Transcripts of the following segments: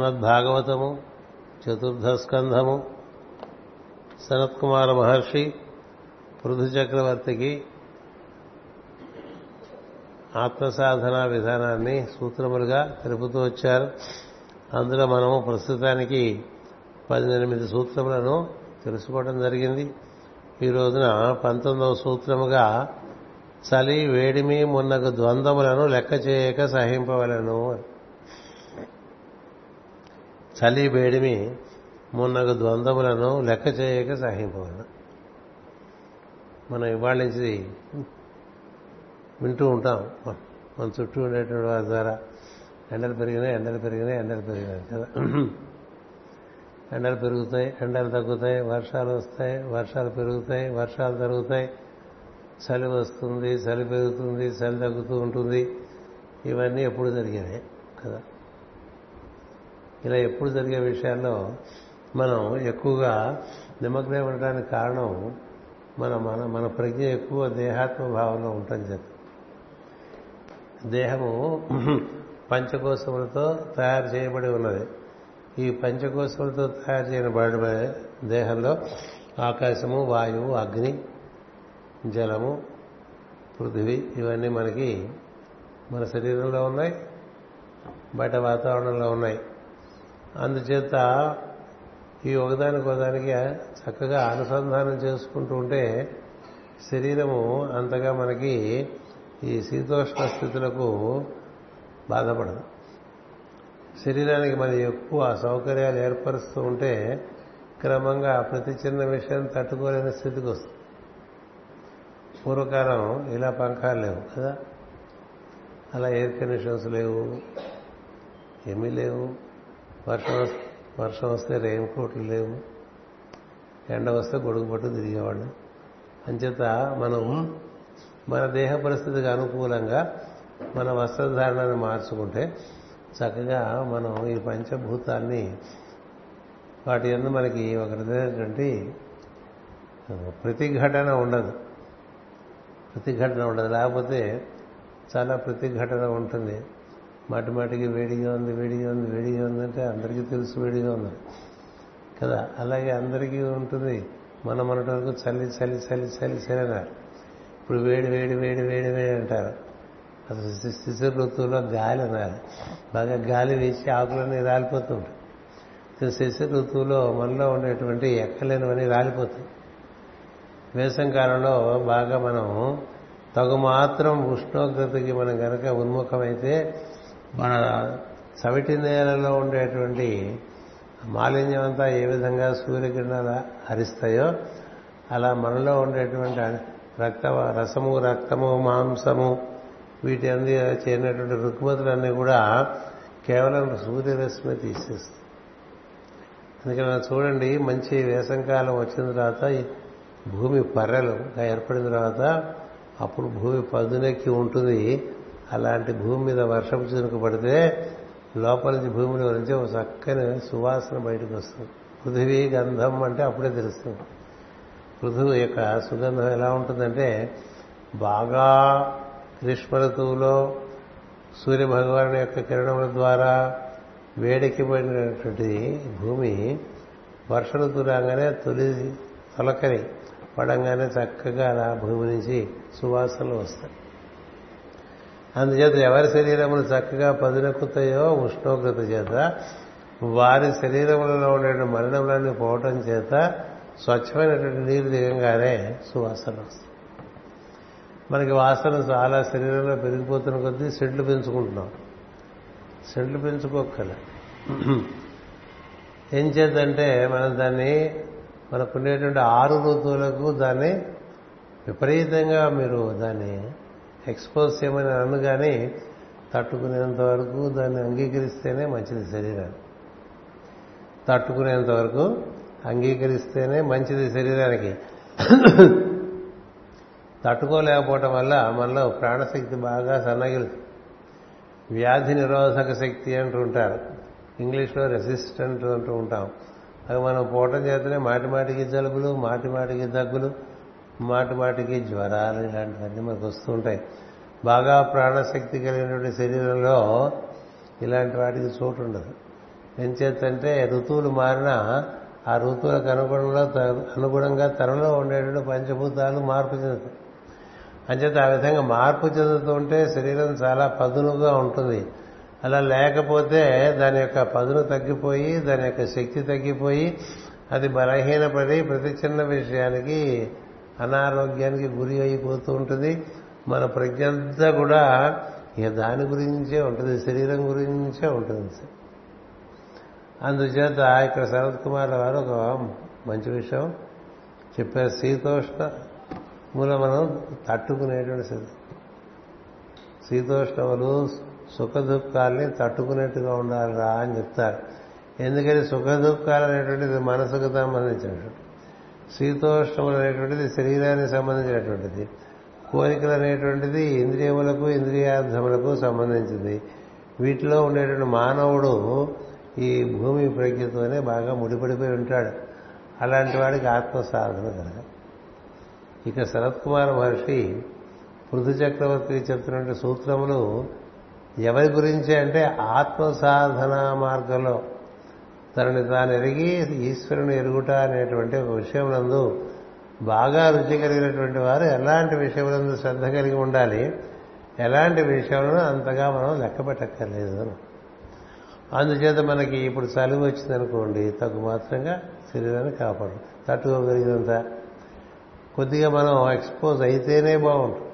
శ్రీమద్భాగవతము చతుర్థ స్కంధము సనత్కుమార మహర్షి పృథు చక్రవర్తికి ఆత్మసాధన విధానాన్ని సూత్రములుగా తెలుపుతూ వచ్చారు. అందులో మనము ప్రస్తుతానికి పద్దెనిమిది సూత్రములను తెలుసుకోవడం జరిగింది. ఈ రోజున పంతొమ్మిదవ సూత్రముగా చలి వేడిమి మున్నగు ద్వంద్వములను లెక్క చేయక సహింపవలను. చలి వేడిమి మున్నగు ద్వంద్వములను లెక్క చేయక సహింపవలను మనం ఇవాళ నుంచి వింటూ ఉంటాం. మన చుట్టూ ఉండేటువంటి వారి ద్వారా ఎండలు పెరిగినాయి ఎండలు పెరిగినాయి ఎండలు పెరిగినాయి కదా. ఎండలు పెరుగుతాయి ఎండలు తగ్గుతాయి వర్షాలు వస్తాయి వర్షాలు పెరుగుతాయి వర్షాలు తరుగుతాయి చలి వస్తుంది చలి పెరుగుతుంది చలి తగ్గుతూ ఉంటుంది. ఇవన్నీ ఎప్పుడు జరిగేవి కదా. ఇలా ఎప్పుడు జరిగే విషయాల్లో మనం ఎక్కువగా నిమగ్నం ఉండడానికి కారణం మన మన మన ప్రజ్ఞ ఎక్కువ దేహాత్మ భావంలో ఉంటుంది చెప్పి దేహము పంచకోశములతో తయారు చేయబడి ఉన్నది. ఈ పంచకోశములతో తయారు చేయబడి దేహంలో ఆకాశము వాయువు అగ్ని జలము పృథివీ ఇవన్నీ మనకి మన శరీరంలో ఉన్నాయి. బయట వాతావరణంలో ఉన్నాయి. అందుచేత ఈ ఒకదానికి ఒకదానికి చక్కగా అనుసంధానం చేసుకుంటూ ఉంటే శరీరము అంతగా మనకి ఈ శీతోష్ణ స్థితులకు బాధపడదు. శరీరానికి మరి ఎక్కువ సౌకర్యాలు ఏర్పరుస్తూ ఉంటే క్రమంగా ప్రతి చిన్న విషయం తట్టుకోలేని స్థితికి వస్తుంది. పూర్వకాలం ఇలా పంకాలు లేవు కదా. అలా ఎయిర్ కండిషన్స్ లేవు ఏమీ లేవు. వర్షం వర్షం వస్తే రెయిన్ కోట్లు లేవు. ఎండ వస్తే గొడుగు పట్టు తిరిగేవాళ్ళు. అంచేత మనం మన దేహ పరిస్థితికి అనుకూలంగా మన వస్త్రధారణను మార్చుకుంటే చక్కగా మనం ఈ పంచభూతాన్ని వాటి ఎందు మనకి ఒక రకమైనటువంటి ప్రతిఘటన ఉండదు. ప్రతిఘటన ఉండదు. లేకపోతే చాలా ప్రతిఘటన ఉంటుంది. మాటి మాటికి వేడిగా ఉంది వేడిగా ఉంది వేడిగా ఉందంటే అందరికీ తెలుసు వేడిగా ఉంది. కదా? అలాగే అందరికీ ఉంటుంది. మనం మనటి వరకు చల్లి చలి చలి చలి చలి అన్నారు. ఇప్పుడు వేడి వేడి వేడి వేడి వేడి అంటారు. అసలు శిశు ఋతువులో గాలి అన్నారు. బాగా గాలి వేసి ఆకులన్నీ రాలిపోతుంటాయి శిశు ఋతువులో మనలో ఉండేటువంటి ఎక్కలేనివన్నీ రాలిపోతాయి. వేసం కాలంలో బాగా మనం తగు మాత్రం ఉష్ణోగ్రతకి మనం కనుక ఉన్ముఖమైతే మన చవిటి నేలలో ఉండేటువంటి మాలిన్యం అంతా ఏ విధంగా సూర్యకిరణాలు హరిస్తాయో అలా మనలో ఉండేటువంటి రక్త రసము రక్తము మాంసము వీటి అంది చేరినటువంటి రుగ్మతులన్నీ కూడా కేవలం సూర్యరశ్మి తీసేస్తుంది అందుకని చూడండి మంచి వేసంకాలం వచ్చిన తర్వాత భూమి పర్రెలు ఏర్పడిన తర్వాత అప్పుడు భూమి పదునెక్కి ఉంటుంది. అలాంటి భూమి మీద వర్షపు చినుకు పడితే లోపల నుంచి భూమిలో నుంచి ఒక చక్కని సువాసన బయటకు వస్తుంది. పృథివీ గంధం అంటే అప్పుడే తెలుస్తుంది. పృథువు యొక్క సుగంధం ఎలా ఉంటుందంటే బాగా గ్రీష్మ ఋతువులో సూర్య భగవాను యొక్క కిరణముల ద్వారా వేడెక్కిపోయినటువంటి భూమి వర్ష ఋతువు రాగానే తొలి తొలకని పడంగానే చక్కగా అలా భూమి నుంచి సువాసనలు వస్తాయి. అందుచేత ఎవరి శరీరములు చక్కగా పదునెక్కుతాయో ఉష్ణోగ్రత చేత వారి శరీరములలో ఉండే మలినములన్నీ పోవటం చేత స్వచ్ఛమైనటువంటి నీరు దిగంగానే సువాసన వస్తుంది. మనకి వాసన చాలా శరీరంలో పెరిగిపోతున్న కొద్దీ సెంట్లు పెంచుకుంటున్నాం. సెంట్లు పెంచుకోగల ఏం చేద్దంటే మనం దాన్ని మనకుండేటువంటి ఆరు ఋతువులకు దాన్ని విపరీతంగా మీరు దాన్ని ఎక్స్పోజ్ చేయమని అన్ను కానీ తట్టుకునేంత వరకు దాన్ని అంగీకరిస్తేనే మంచిది శరీరానికి తట్టుకునేంత వరకు అంగీకరిస్తేనే మంచిది శరీరానికి. తట్టుకోలేకపోవటం వల్ల మనలో ప్రాణశక్తి బాగా సన్నగిలి వ్యాధి నిరోధక శక్తి అంటూ ఉంటారు. ఇంగ్లీష్లో రెసిస్టెంట్ అంటూ ఉంటాం. అవి మనం పోవటం చేతనే మాటి మాటికి జలుబులు మాటి మాటికి దగ్గులు మాటి మాటికి జ్వరాలు ఇలాంటివన్నీ మనకు వస్తూ ఉంటాయి. బాగా ప్రాణశక్తి కలిగినటువంటి శరీరంలో ఇలాంటి వాటికి చోటు ఉండదు. ఎంచేతంటే ఋతువులు మారినా ఆ ఋతువులకు అనుగుణంగా అనుగుణంగా తనలో ఉండేటువంటి పంచభూతాలు మార్పు చెందుతాయి. అంచేత ఆ విధంగా మార్పు చెందుతుంటే శరీరం చాలా పదునుగా ఉంటుంది. అలా లేకపోతే దాని యొక్క పదును తగ్గిపోయి దాని యొక్క శక్తి తగ్గిపోయి అది బలహీనపడి ప్రతి చిన్న విషయానికి అనారోగ్యానికి గురి అయిపోతూ ఉంటుంది. మన ప్రజ్ఞంతా కూడా ఇక దాని గురించే ఉంటుంది శరీరం గురించే ఉంటుంది. అందుచేత ఇక్కడ శరత్ కుమార్ గారు ఒక మంచి విషయం చెప్పారు. శీతోష్ణ మూల మనం తట్టుకునేటువంటి స్థితి శీతోష్ణములు సుఖ తట్టుకునేట్టుగా ఉండాలిరా అని చెప్తారు. ఎందుకని సుఖ దుఃఖాలు అనేటువంటిది మనసుకు సంబంధించినటువంటి శీతోష్ణములు అనేటువంటిది శరీరానికి సంబంధించినటువంటిది. కోరికలు అనేటువంటిది ఇంద్రియములకు ఇంద్రియార్థములకు సంబంధించింది. వీటిలో ఉండేటువంటి మానవుడు ఈ భూమి ప్రజ్ఞతోనే బాగా ముడిపడిపోయి ఉంటాడు. అలాంటి వాడికి ఆత్మ సాధన కనుక. ఇక శరత్ కుమార్ మహర్షి పృథు చక్రవర్తికి చెప్తున్నటువంటి సూత్రములు ఎవరి గురించి అంటే ఆత్మ సాధన మార్గంలో తనని తాను ఎరిగి ఈశ్వరుని ఎరుగుట అనేటువంటి ఒక విషయం నందు బాగా రుచి కలిగినటువంటి వారు ఎలాంటి విషయములందు శ్రద్ధ కలిగి ఉండాలి ఎలాంటి విషయంలో అంతగా మనం లెక్క పెట్టక్కర్లేదు అందుచేత మనకి ఇప్పుడు చలువు వచ్చిందనుకోండి తగు మాత్రంగా శరీరాన్ని కాపాడు తట్టుకోగలిగినంత. కొద్దిగా మనం ఎక్స్పోజ్ అయితేనే బాగుంటుంది.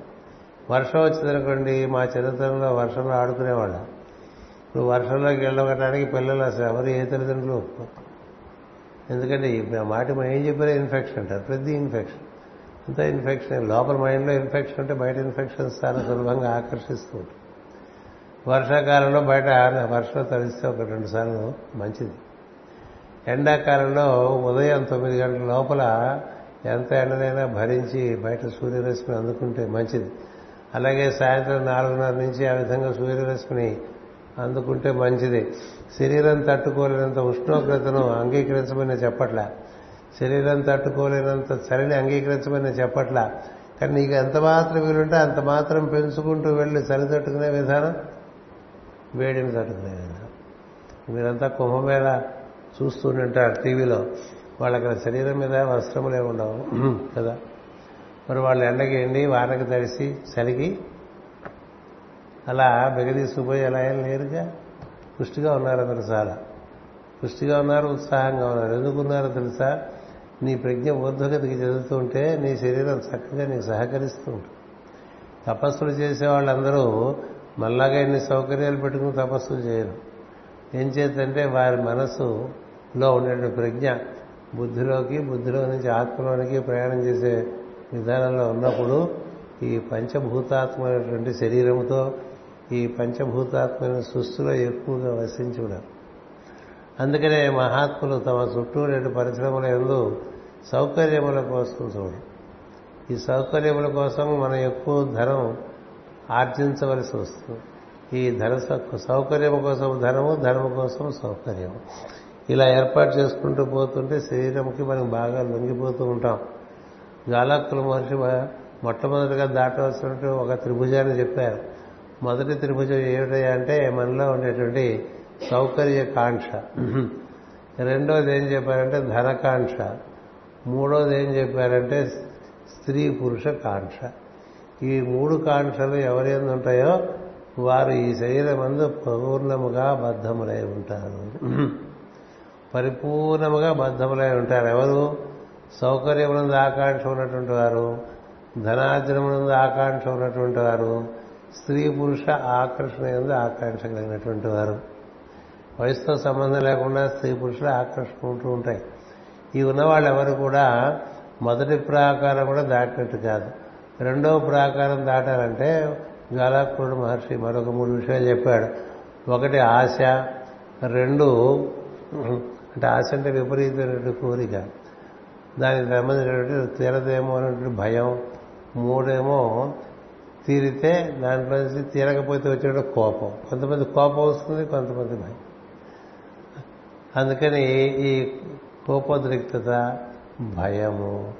వర్షం వచ్చిందనుకోండి మా చిన్నతనంలో వర్షంలో ఆడుకునేవాళ్ళం. ఇప్పుడు వర్షంలోకి వెళ్ళగటానికి పిల్లలు అసలు ఎవరు ఏ తల్లిదండ్రులు ఎందుకంటే మాటి మనం ఏం చెప్పారో ఇన్ఫెక్షన్ అంటారు ప్రతి ఇన్ఫెక్షన్. అంతా ఇన్ఫెక్షన్ లోపల మైండ్లో ఇన్ఫెక్షన్ ఉంటే బయట ఇన్ఫెక్షన్స్ చాలా సులభంగా ఆకర్షిస్తూ ఉంటాయి వర్షాకాలంలో బయట వర్షం తడిస్తే ఒక రెండు సార్లు మంచిది. ఎండాకాలంలో ఉదయం తొమ్మిది గంటల లోపల ఎంత ఎండనైనా భరించి బయట సూర్యరశ్మిని అందుకుంటే మంచిది. అలాగే సాయంత్రం నాలుగున్నర నుంచి ఆ విధంగా సూర్యరశ్మిని అందుకుంటే మంచిది. శరీరం తట్టుకోలేనంత ఉష్ణోగ్రతను అంగీకరించమని చెప్పట్లా. శరీరం తట్టుకోలేనంత చలిని అంగీకరించమని చెప్పట్లా. కానీ నీకు ఎంత మాత్రం వీలుంటే అంత మాత్రం పెంచుకుంటూ వెళ్ళి చలి తట్టుకునే విధానం వేడిని తట్టుకునే విధానం. మీరంతా కుంభమేళ చూస్తుంటారు టీవీలో. వాళ్ళకి శరీరం మీద వస్త్రములే ఉండవు కదా? మరి వాళ్ళు ఎండకి ఎండి వానకి తడిసి చలికి అలా బిగదీసుకుపోయి ఎలా ఏం లేరుగా? పుష్టిగా ఉన్నారు అందరు చాలా పుష్టిగా ఉన్నారు ఉత్సాహంగా ఉన్నారు. ఎందుకున్నారో తెలుసా? నీ ప్రజ్ఞ ఊర్ధ్వగతికి చదువుతుంటే నీ శరీరం చక్కగా నీకు సహకరిస్తూ ఉంటుంది. తపస్సులు చేసే వాళ్ళందరూ మళ్ళాగా ఎన్ని సౌకర్యాలు పెట్టుకుని తపస్సులు చేయరు. ఏం చేతంటే వారి మనస్సులో ఉండేటువంటి ప్రజ్ఞ బుద్ధిలోకి బుద్ధిలో నుంచి ఆత్మలోనికి ప్రయాణం చేసే విధానంలో ఉన్నప్పుడు ఈ పంచభూతాత్మైనటువంటి శరీరముతో ఈ పంచభూతాత్మైన సృష్టిలో ఎక్కువగా వసించి ఉన్నారు అందుకనే మహాత్ములు తమ చుట్టూ రెండు పరిశ్రమల ఎందు సౌకర్యముల కోసం చూడు. ఈ సౌకర్యముల కోసం మనం ఎక్కువ ధనం ఆర్జించవలసి వస్తుంది. ఈ ధన సౌకర్యం కోసం ధనము ధనము కోసం సౌకర్యం ఇలా ఏర్పాటు చేసుకుంటూ పోతుంటే శరీరంకి మనం బాగా లొంగిపోతూ ఉంటాం. జాలకుల మహర్షి మొట్టమొదటిగా దాటవలసినట్టు ఒక త్రిభుజాన్ని చెప్పారు. మొదటి త్రిభుజం ఏమిటయ్యా అంటే మనలో ఉండేటువంటి సౌకర్య కాంక్ష. రెండోది ఏం చెప్పారంటే ధనకాంక్ష. మూడోది ఏం చెప్పారంటే స్త్రీ పురుష కాంక్ష. ఈ మూడు కాంక్షలు ఎవరి ఉంటాయో వారు ఈ శరీరం అందు పూర్ణముగా బద్ధములై ఉంటారు. పరిపూర్ణముగా బద్ధములై ఉంటారు. ఎవరు? సౌకర్యమునందు ఆకాంక్ష ఉన్నటువంటి వారు ధనార్జనమునందు ఆకాంక్ష ఉన్నటువంటి వారు స్త్రీ పురుష ఆకర్షణ ఎందు ఆకాంక్ష కలిగినటువంటి వారు. వయసుతో సంబంధం లేకుండా స్త్రీ పురుషుల ఆకర్షణ ఉంటూ ఉంటాయి. ఈ ఉన్నవాళ్ళు ఎవరు కూడా మొదటి ప్రాకారం కూడా దాటినట్టు కాదు. రెండవ ప్రాకారం దాటాలంటే జ్వాలాకుడు మహర్షి మరొక మూడు విషయాలు చెప్పాడు. ఒకటి ఆశ రెండు అంటే ఆశ అంటే విపరీతమైనటువంటి కోరిక. దానికి సంబంధించినటువంటి తీరదేమో అనేటువంటి భయం. మూడేమో తీరితే దాంట్లో నుంచి తీరకపోతే వచ్చేట కోపం. కొంతమంది కోపం వస్తుంది కొంతమంది భయం. అందుకని ఈ కోపోద్రిక్తత భయము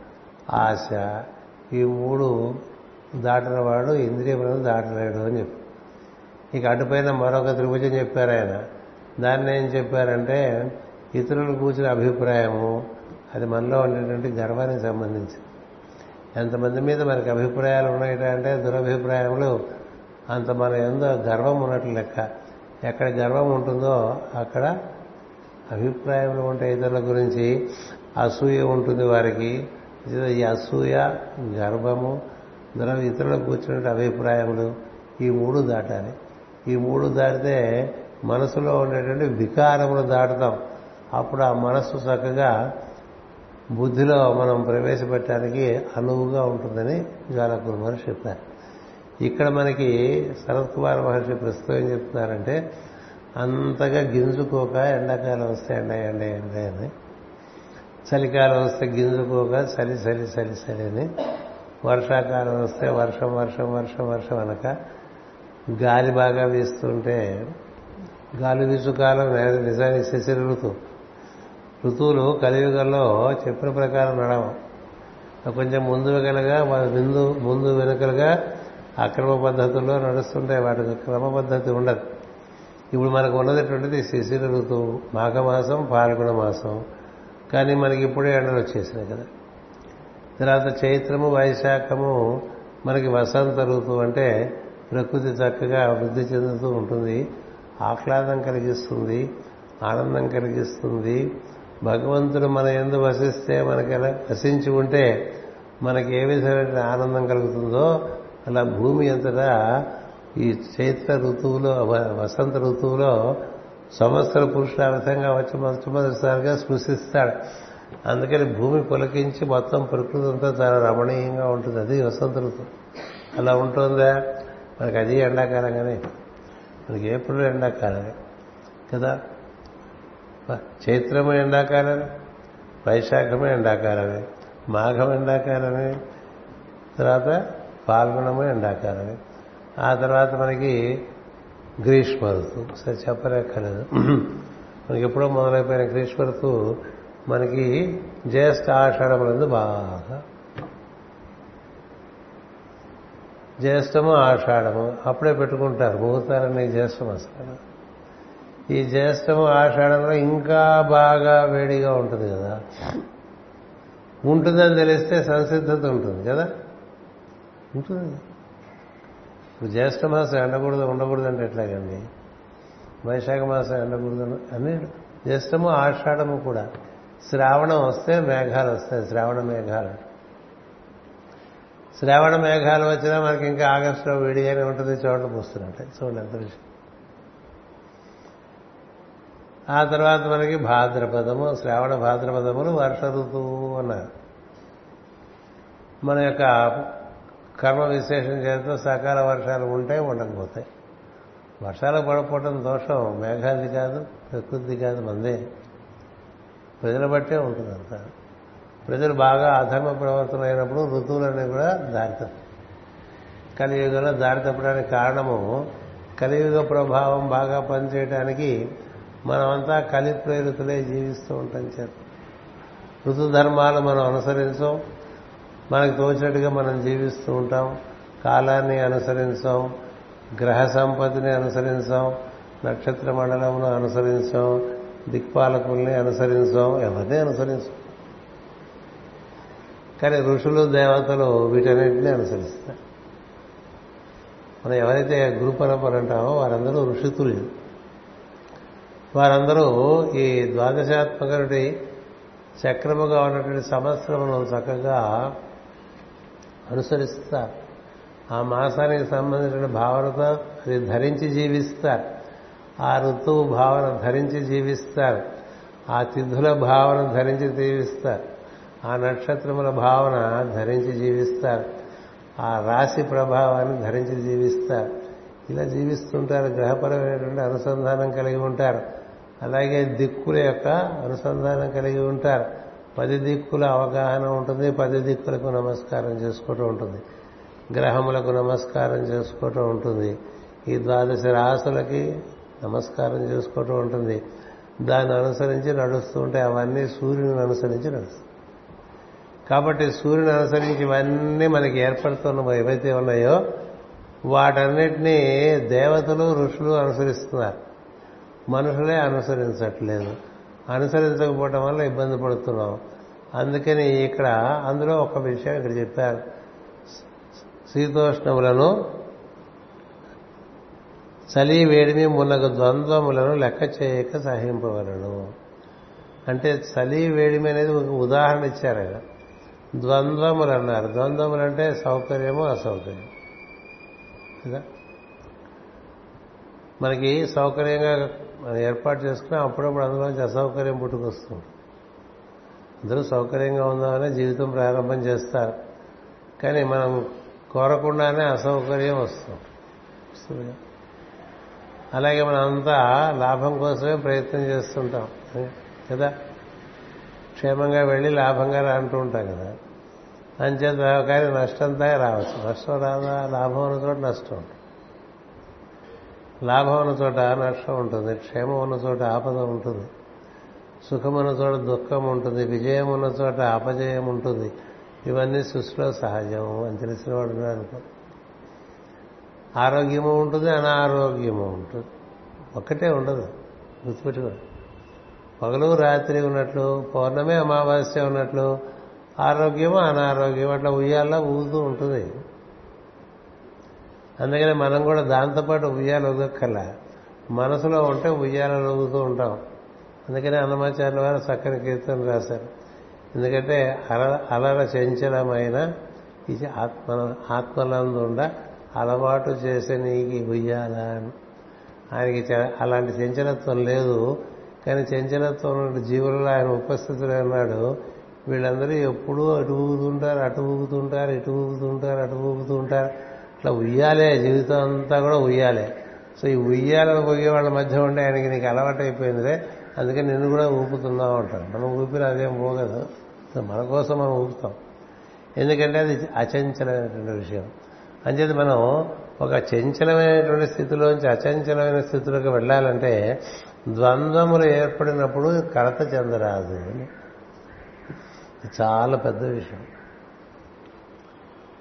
ఆశ ఈ మూడు దాటిన వాడు ఇంద్రియములను దాటలేడు అని చెప్పి. ఇక అటుపైన మరొక త్రిభుజం చెప్పారు ఆయన. దాన్ని ఏం చెప్పారంటే ఇతరులు కూర్చున్న అభిప్రాయము అది మనలో ఉండేటువంటి గర్వానికి సంబంధించింది. ఎంతమంది మీద మనకి అభిప్రాయాలు ఉన్నాయట అంటే దురభిప్రాయములు అంత మన ఎందు గర్వం ఉన్నట్లు లెక్క. ఎక్కడ గర్వం ఉంటుందో అక్కడ అభిప్రాయములు ఉంటాయి ఇతరుల గురించి. అసూయ ఉంటుంది వారికి. ఈ అసూయ గర్వము దుర ఇతరులకు కూర్చున్న అభిప్రాయములు ఈ మూడు దాటాలి. ఈ మూడు దాటితే మనసులో ఉండేటువంటి వికారములు దాటుతాం. అప్పుడు ఆ మనస్సు చక్కగా బుద్ధిలో మనం ప్రవేశపెట్టడానికి అనువుగా ఉంటుందని జ్వాలకుల మహర్షి చెప్పారు. ఇక్కడ మనకి శరత్ కుమార్ మహర్షి ప్రస్తుతం ఏం చెప్తున్నారంటే అంతగా గింజుకోక ఎండాకాలం వస్తే ఎండ ఎండ ఎండ అని. చలికాలం వస్తే గింజుకోక చలి చలి చలి చలి అని. వర్షాకాలం వస్తే వర్షం వర్షం వర్షం వర్షం అనక గాలి బాగా వీస్తుంటే గాలి వీసు కాలం నిజానికి శశిర ఋతువులు కలియుగంలో చెప్పిన ప్రకారం నడవ. కొంచెం ముందు వెనకలుగా ముందు ముందు వెనుకలుగా అక్రమ పద్ధతుల్లో నడుస్తుంటాయి. వాటికి క్రమ పద్ధతి ఉండదు. ఇప్పుడు మనకు ఉన్నటువంటిది శిశిర ఋతువు మాఘమాసం పాల్గొన మాసం. కానీ మనకి ఇప్పుడే ఎండలు వచ్చేసినాయి కదా. తర్వాత చైత్రము వైశాఖము మనకి వసంత ఋతువు అంటే ప్రకృతి చక్కగా వృద్ధి చెందుతూ ఉంటుంది. ఆహ్లాదం కలిగిస్తుంది ఆనందం కలిగిస్తుంది. భగవంతుడు మన ఎందు వసిస్తే మనకి ఎలా వసించి ఉంటే మనకి ఏ విధమైన ఆనందం కలుగుతుందో అలా భూమి అంతటా ఈ చైత్ర ఋతువులో వసంత ఋతువులో సంవత్సర పురుషుడు ఆ విధంగా వచ్చి మొట్టమొదటిసారిగా స్పృశిస్తాడు. అందుకని భూమి పులకించి మొత్తం ప్రకృతి అంతా చాలా రమణీయంగా ఉంటుంది. అది వసంత ఋతువు. అలా ఉంటుందా? మనకి అది ఎండాకాలం కానీ మనకి ఎప్పుడు ఎండాకాలమే. కదా? చైత్రము ఎండాకాలమే వైశాఖమే ఎండాకాలమే మాఘం ఎండాకాలమే తర్వాత పాల్గొనము ఎండాకాలమే. ఆ తర్వాత మనకి గ్రీష్మ ఋతువు. సరే చెప్పలేక్కలేదు మనకి ఎప్పుడో మొదలైపోయిన గ్రీష్మ ఋతువు మనకి జ్యేష్ఠ ఆషాఢములందు బాగా. జ్యేష్ఠము ఆషాఢము అప్పుడే పెట్టుకుంటారు. ముహూర్తాలన్నీ జ్యేష్ఠం అసలు. ఈ జ్యేష్టము ఆషాఢంలో ఇంకా బాగా వేడిగా ఉంటుంది కదా. ఉంటుందని తెలిస్తే సంసిద్ధత ఉంటుంది కదా. ఉంటుంది. ఇప్పుడు జ్యేష్ఠ మాసం ఎండకూడదు ఉండకూడదు అంటే ఎట్లాగండి? వైశాఖ మాసం ఎండకూడదు అన్ని జ్యేష్ఠము ఆషాఢము కూడా. శ్రావణం వస్తే మేఘాలు వస్తాయి శ్రావణ మేఘాలు. శ్రావణ మేఘాలు వచ్చినా మనకి ఇంకా ఆగస్టులో వేడిగానే ఉంటుంది చోట్ల పోస్తున్నట్టే. చూడండి ఎంత విషయం ఆ తర్వాత మనకి భాద్రపదము శ్రావణ భాద్రపదములు వర్ష ఋతువు అన్నారు. మన యొక్క కర్మ విశేషం చేస్తూ సకాల వర్షాలు ఉంటాయి ఉండకపోతాయి వర్షాలు పడకపోవడం దోషం మేఘాది కాదు ప్రకృతి కాదు మందే. ప్రజల బట్టే ఉంటుంది అంతా. ప్రజలు బాగా అధర్మ ప్రవర్తన అయినప్పుడు ఋతువులన్నీ కూడా దారి కలియుగంలో దారి తప్పడానికి కారణము కలియుగ ప్రభావం బాగా పనిచేయడానికి మనమంతా కలి ప్రేరితులే జీవిస్తూ ఉంటాం చేత. ఋతుధర్మాలు మనం అనుసరించాం. మనకు తోచినట్టుగా మనం జీవిస్తూ ఉంటాం. కాలాన్ని అనుసరించాం. గ్రహ సంపత్తిని అనుసరించాం. నక్షత్ర మండలమును అనుసరించాం. దిక్పాలకుల్ని అనుసరించాం. ఎవరిని అనుసరించాం. కానీ ఋషులు దేవతలు వీటన్నింటినీ అనుసరిస్తారు. మనం ఎవరైతే గురు పరంపర అంటామో వారందరూ ఋషితులు. వారందరూ ఈ ద్వాదశాత్మకటి చక్రముగా ఉన్నటువంటి సంవత్సరమును చక్కగా అనుసరిస్తారు. ఆ మాసానికి సంబంధించిన భావనతో అది ధరించి జీవిస్తారు. ఆ ఋతువు భావన ధరించి జీవిస్తారు. ఆ తిథుల భావన ధరించి జీవిస్తారు. ఆ నక్షత్రముల భావన ధరించి జీవిస్తారు. ఆ రాశి ప్రభావాన్ని ధరించి జీవిస్తారు. ఇలా జీవిస్తుంటారు. గ్రహపరమైనటువంటి అనుసంధానం కలిగి ఉంటారు. అలాగే దిక్కుల యొక్క అనుసంధానం కలిగి ఉంటారు. పది దిక్కుల అవగాహన ఉంటుంది పది దిక్కులకు నమస్కారం చేసుకోవటం ఉంటుంది. గ్రహములకు నమస్కారం చేసుకోవటం ఉంటుంది. ఈ ద్వాదశ రాసులకి నమస్కారం చేసుకోవటం ఉంటుంది. దాన్ని అనుసరించి నడుస్తూ ఉంటే అవన్నీ సూర్యుని అనుసరించి నడుస్తాయి. కాబట్టి సూర్యుని అనుసరించి ఇవన్నీ మనకి ఏర్పడుతున్న ఏవైతే ఉన్నాయో వాటన్నిటినీ దేవతలు ఋషులు అనుసరిస్తున్నారు. మనుషులే అనుసరించట్లేదు. అనుసరించకపోవటం వల్ల ఇబ్బంది పడుతున్నాం. అందుకని ఇక్కడ అందులో ఒక విషయం ఇక్కడ చెప్పారు. శీతోష్ణములను చలి వేడిమి మున్నగు ద్వంద్వములను లెక్క చేయక సహింపవలను. అంటే చలి వేడిమి అనేది ఒక ఉదాహరణ ఇచ్చారు ఆయన. ద్వంద్వములు అన్నారు. ద్వంద్వములు అంటే సౌకర్యము అసౌకర్యం. కదా? మనకి సౌకర్యంగా మనం ఏర్పాటు చేసుకుని అప్పుడప్పుడు అందులోంచి అసౌకర్యం పుట్టుకొస్తుంది. అందరూ సౌకర్యంగా ఉందామనే జీవితం ప్రారంభం చేస్తారు. కానీ మనం కోరకుండానే అసౌకర్యం వస్తుంది. అలాగే మనం అంతా లాభం కోసమే ప్రయత్నం చేస్తుంటాం. కదా? క్షేమంగా వెళ్ళి లాభంగా అంటూ ఉంటాం కదా? అంచేత కానీ నష్టంతా రావచ్చు. నష్టం రాదా? లాభం ఉన్న చోట నష్టం ఉంటుంది. లాభం ఉన్న చోట నష్టం ఉంటుంది క్షేమం ఉన్న చోట ఆపద ఉంటుంది సుఖం ఉన్న చోట దుఃఖం ఉంటుంది విజయం ఉన్న చోట అపజయం ఉంటుంది. ఇవన్నీ సృష్టిలో సహజం అని తెలిసిన వాడు అనుకో ఆరోగ్యము ఉంటుంది అనారోగ్యము ఉంటుంది. ఒక్కటే ఉండదు గుర్తుపెట్టుకోండి పగలు రాత్రి ఉన్నట్లు పౌర్ణమి అమావాస్య ఉన్నట్లు ఆరోగ్యము అనారోగ్యం అట్లా ఉయ్యాల్లో ఊగుతూ ఉంటుంది. అందుకని మనం కూడా దాంతోపాటు ఉయ్యాలు ఊగక్కల మనసులో ఉంటే ఉయ్యాలలో ఊగుతూ ఉంటాం. అందుకని అన్నమాచార్య వారు చక్కని కీర్తన రాశారు. ఎందుకంటే అల అలర చంచలమైన ఇది ఆత్మ ఆత్మలందుండ అలవాటు చేసే నీకు ఉయ్యాల ఆయనకి అలాంటి చంచలత్వం లేదు. కానీ చంచలత్వం ఉన్న జీవులలో ఆయన ఉపస్థితులు ఉన్నాడు. వీళ్ళందరూ ఎప్పుడూ అటు ఊగుతుంటారు అటు ఊగుతుంటారు ఇటు ఊగుతుంటారు అటు ఊగుతుంటారు. అట్లా ఉయ్యాలే జీవితం అంతా కూడా ఉయ్యాలే. సో ఈ ఉయ్యాలను పోగే వాళ్ళ మధ్య ఉండే ఆయనకి నీకు అలవాటు అయిపోయిందిలే అందుకని నిన్ను కూడా ఊపుతున్నావు అంటారు మనం ఊపిరి అదేం పోగదు మన కోసం మనం ఊపుతాం. ఎందుకంటే అది అచంచలమైనటువంటి విషయం. అంచేది మనం ఒక చంచలమైనటువంటి స్థితిలోంచి అచంచలమైన స్థితిలోకి వెళ్ళాలంటే ద్వంద్వములు ఏర్పడినప్పుడు కడత చెందరాదు చాలా పెద్ద విషయం.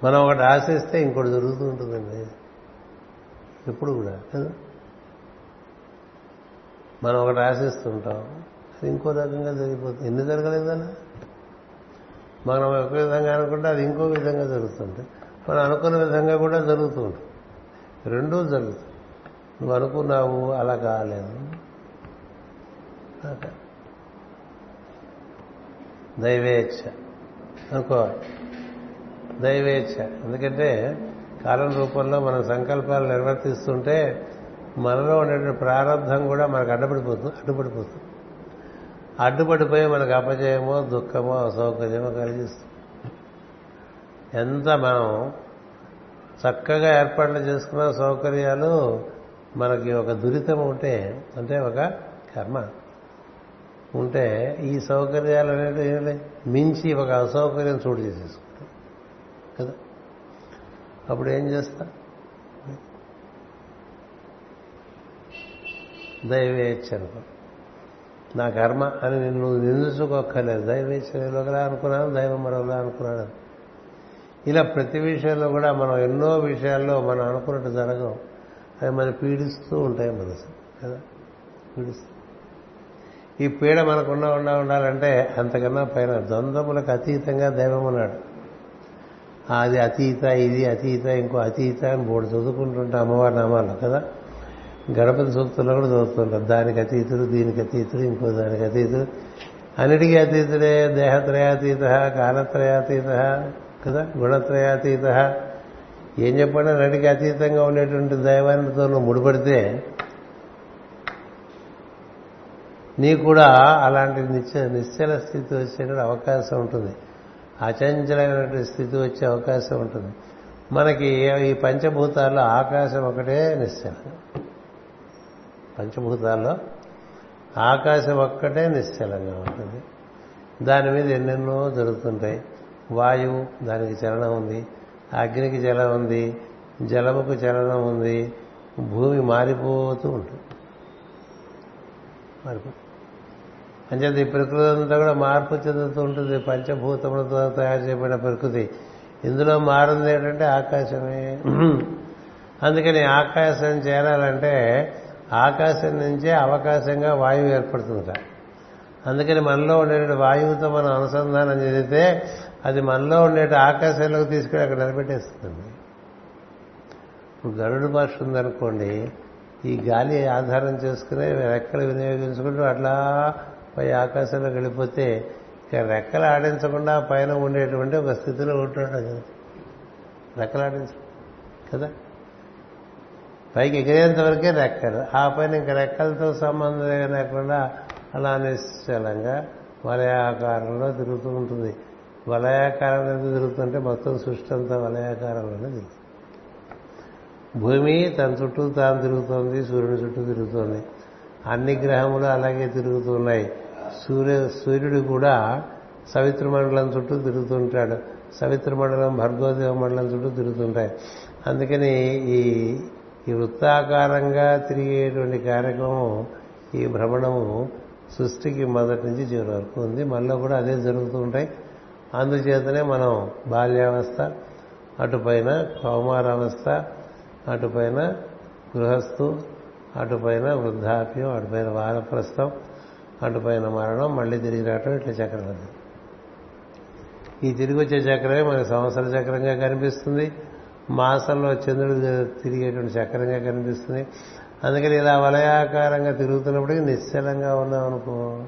మనం ఒకటి ఆశిస్తే ఇంకోటి జరుగుతూ ఉంటుందండి. ఎప్పుడు కూడా కదా? మనం ఒకటి ఆశిస్తుంటాం అది ఇంకో రకంగా జరిగిపోతుంది. ఎందుకు జరగలేదన్నా మనం ఒక విధంగా అనుకుంటే అది ఇంకో విధంగా జరుగుతుంది మనం అనుకున్న విధంగా కూడా జరుగుతూ ఉంటుంది. రెండూ జరుగుతుంది నువ్వు అనుకున్నావు అలా కాలేదు. దైవేచ్ఛ. అనుకోవాలి. దైవేచ్ఛ. ఎందుకంటే కాలం రూపంలో మన సంకల్పాలు నిర్వర్తిస్తుంటే మనలో ఉండేటువంటి ప్రారంధం కూడా మనకు అడ్డుపడిపోతుంది అడ్డుపడిపోతుంది. అడ్డుపడిపోయి మనకు అపజయమో దుఃఖమో అసౌకర్యమో కలిగిస్తుంది. ఎంత మనం చక్కగా ఏర్పాట్లు చేసుకున్న సౌకర్యాలు మనకి ఒక దురితం ఉంటే అంటే ఒక కర్మ. ఉంటే ఈ సౌకర్యాలు అనేవి మించి ఒక అసౌకర్యం చోటు చేసేసుకో కదా. అప్పుడు ఏం చేస్తా? దైవేచ్ఛ అనుకో నా కర్మ అని నిన్ను నిందించుకోక్కర్లేదు. దైవేచ్ఛ ఒకలా అనుకున్నాను దైవం మరొకలా అనుకున్నాను ఇలా ప్రతి విషయంలో కూడా మనం ఎన్నో విషయాల్లో మనం అనుకున్నట్టు జరగవు అవి మనం పీడిస్తూ ఉంటాయి మనసు కదా? పీడిస్తూ. ఈ పీడ మనకున్నా ఉండా ఉండాలంటే అంతకన్నా పైన ద్వంద్వములకు అతీతంగా దైవం ఉన్నాడు. అది అతీత ఇది అతీత ఇంకో అతీత అని బోర్డు చదువుకుంటుంటాం అమ్మవారి నామాలు కదా? గణపతి సూక్తుల్లో కూడా చదువుతుంటారు. దానికి అతీతుడు దీనికి అతీతుడు ఇంకో దానికి అతీతుడు. అన్నిటికీ అతీతుడే దేహత్రయాతీత కాలత్రయాతీత కదా? గుణత్రయాతీత. ఏం చెప్పండి? అన్నిటికీ అతీతంగా ఉండేటువంటి దైవానితో నువ్వు ముడిపడితే నీ కూడా అలాంటి నిశ్చ నిశ్చల స్థితి వచ్చేటువంటి అవకాశం ఉంటుంది. అచంచలమైనటువంటి స్థితి వచ్చే అవకాశం ఉంటుంది. మనకి ఈ పంచభూతాల్లో ఆకాశం ఒకటే నిశ్చలం. పంచభూతాల్లో ఆకాశం ఒక్కటే నిశ్చలంగా ఉంటుంది. దాని మీద ఎన్నెన్నో జరుగుతుంటాయి. వాయువు దానికి చలనం ఉంది. అగ్నికి జలం ఉంది. జలముకు చలనం ఉంది. భూమి మారిపోతూ ఉంటుంది. మారిపోతుంది అంచేత ఈ ప్రకృతి అంతా కూడా మార్పు చెందుతూ ఉంటుంది. పంచభూతములతో తయారు చేయబడిన ప్రకృతి. ఇందులో మారింది ఏంటంటే ఆకాశమే. అందుకని ఆకాశం చేరాలంటే ఆకాశం నుంచే అవకాశంగా వాయువు ఏర్పడుతుంట అందుకని మనలో ఉండే వాయువుతో మనం అనుసంధానం చేస్తే అది మనలో ఉండే ఆకాశంలోకి తీసుకుని అక్కడ నిలబెట్టేస్తుంది ఇప్పుడు గరుడు భాష ఉందనుకోండి ఈ గాలి ఆధారం చేసుకుని రెక్కలు వినియోగించుకుంటూ అట్లా పై ఆకాశంలోకి వెళ్ళిపోతే ఇక రెక్కలు ఆడించకుండా పైన ఉండేటువంటి ఒక స్థితిలో ఉంటాడు కదా. రెక్కలు ఆడించ కదా? పైకి ఎగిరేంత వరకే రెక్కలు. ఆ పైన ఇంకా రెక్కలతో సంబంధం లేకుండా అలా నిశ్చలంగా వలయాకారంలో తిరుగుతూ ఉంటుంది. వలయాకారంలో ఎందుకు తిరుగుతుంటే మొత్తం సృష్టి అంతా వలయాకారంలోనే తిరుగుతుంది. భూమి తన చుట్టూ తాను తిరుగుతోంది సూర్యుని చుట్టూ తిరుగుతోంది. అన్ని గ్రహములు అలాగే తిరుగుతున్నాయి సూర్య సూర్యుడు కూడా సవిత్ర మండలం చుట్టూ తిరుగుతుంటాడు. సవిత్ర మండలం భర్గోదేవ మండలం చుట్టూ తిరుగుతుంటాయి. అందుకని ఈ ఈ వృత్తాకారంగా తిరిగేటువంటి కార్యక్రమం ఈ భ్రమణము సృష్టికి మొదటి నుంచి చివరి వరకు ఉంది. మనలో కూడా అదే జరుగుతూ ఉంటాయి. అందుచేతనే మనం బాల్యావస్థ అటుపైన కౌమారావస్థ అటుపైన గృహస్థు అటుపైన వృద్ధాప్యం అటుపైన వానప్రస్థం అటుపైన మరణం మళ్ళీ తిరిగి రావటం ఇట్లా చక్రం అది. ఈ తిరిగి వచ్చే చక్రమే మనకు సంవత్సర చక్రంగా కనిపిస్తుంది. మాసంలో చంద్రుడు తిరిగేటువంటి చక్రంగా కనిపిస్తుంది. అందుకని ఇలా వలయాకారంగా తిరుగుతున్నప్పటికీ నిశ్చలంగా ఉన్నాం అనుకో.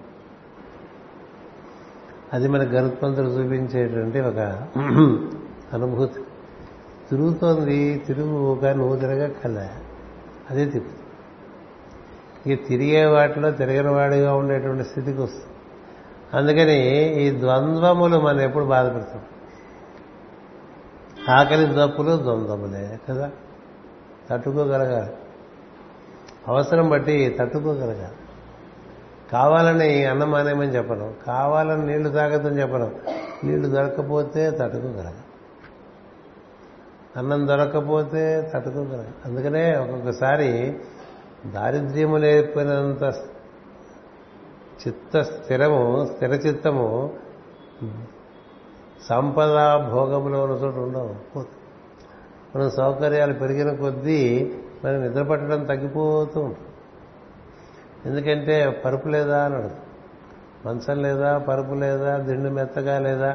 అది మన గరుత్మంతుడు చూపించేటువంటి ఒక అనుభూతి. తిరుగుతోంది తిరుగు కానీ నువ్వు తిరగక్కల అదే తిప్పుతుంది ఇక తిరిగే వాటిలో తిరగని వాడిగా ఉండేటువంటి స్థితికి వస్తుంది. అందుకని ఈ ద్వంద్వములు మనం ఎప్పుడు బాధపడతాం? ఆకలి దప్పులు ద్వంద్వములే కదా? తట్టుకోగలగాలి. అవసరం బట్టి తట్టుకోగలగాలి. కావాలని అన్నం మానేమని చెప్పను. కావాలని నీళ్ళు తాగద్దని చెప్పను. నీళ్ళు దొరకపోతే తట్టుకోగలగాలి. అన్నం దొరకకపోతే తట్టుకోగలగాలి. అందుకనే ఒక్కొక్కసారి దారిద్ర్యము లేపినంత చిత్త స్థిరము స్థిర చిత్తము సంపద భోగంలో ఉన్న చోట ఉండవు మనం సౌకర్యాలు పెరిగిన కొద్దీ మనం నిద్రపట్టడం తగ్గిపోతూ ఉంటుంది ఎందుకంటే పరుపు లేదా అని మంచం లేదా పరుపు లేదా దిండు మెత్తగా లేదా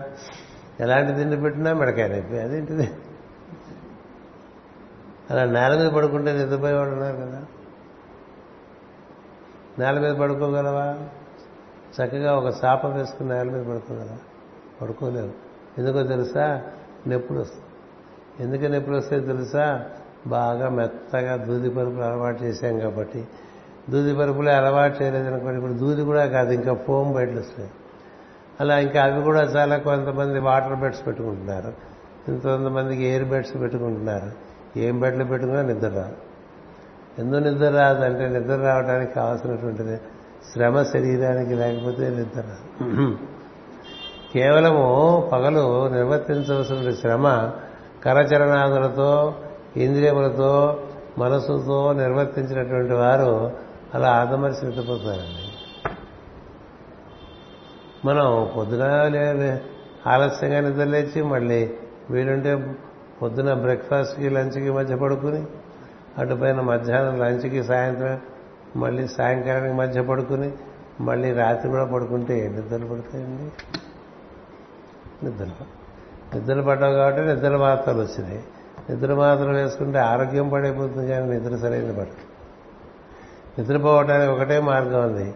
ఎలాంటి దిండు పెట్టినా మెడకాయ నొప్పి అదేంటిది అలా నేల మీద పడుకుంటే నిద్రపోయేవాడు ఉన్నారు కదా. నేల మీద పడుకోగలవా? చక్కగా ఒక చాప వేసుకుని నేల మీద పడుకోగలవా? పడుకోలేవు ఎందుకో తెలుసా? నొప్పులు వస్తాయి. ఎందుకు నొప్పులు వస్తాయి తెలుసా? బాగా మెత్తగా దూది పరుపులు అలవాటు చేశాం కాబట్టి. దూది పరుపులే అలవాటు చేయలేదు అనుకోండి. ఇప్పుడు దూది కూడా కాదు ఇంకా ఫోమ్ బయటలు వస్తాయి. అలా ఇంకా అవి కూడా చాలా కొంతమంది వాటర్ బెడ్స్ పెట్టుకుంటున్నారు. ఇంతమందికి ఎయిర్ బెడ్స్ పెట్టుకుంటున్నారు. ఏం బెడ్లు పెట్టుకున్నా నిద్ర రాదు. ఎందుకు నిద్ర రాదంటే నిద్ర రావడానికి కావాల్సినటువంటిది శ్రమ శరీరానికి లేకపోతే నిద్ర రాదు. కేవలము పగలు నిర్వర్తించవలసిన శ్రమ కరచరణాదులతో ఇంద్రియములతో మనసుతో నిర్వర్తించినటువంటి వారు అలా ఆదమరిచి నిద్రపోతారండి మనం పొద్దున ఆలస్యంగా నిద్రలేచి మళ్ళీ వీలుంటే పొద్దున బ్రేక్ఫాస్ట్కి లంచ్కి మధ్య పడుకుని అటుపైన మధ్యాహ్నం లంచ్కి సాయంత్రం మళ్ళీ సాయంకాలానికి మధ్య పడుకుని మళ్ళీ రాత్రి కూడా పడుకుంటే నిద్రలు పడతాయండి? నిద్ర నిద్రలు పడ్డావు కాబట్టి నిద్ర మాత్రలు వచ్చినాయి. నిద్ర మాత్రం వేసుకుంటే ఆరోగ్యం పడైపోతుంది కానీ నిద్ర సరైన పడదు. నిద్రపోవటానికి ఒకటే మార్గం ఉంది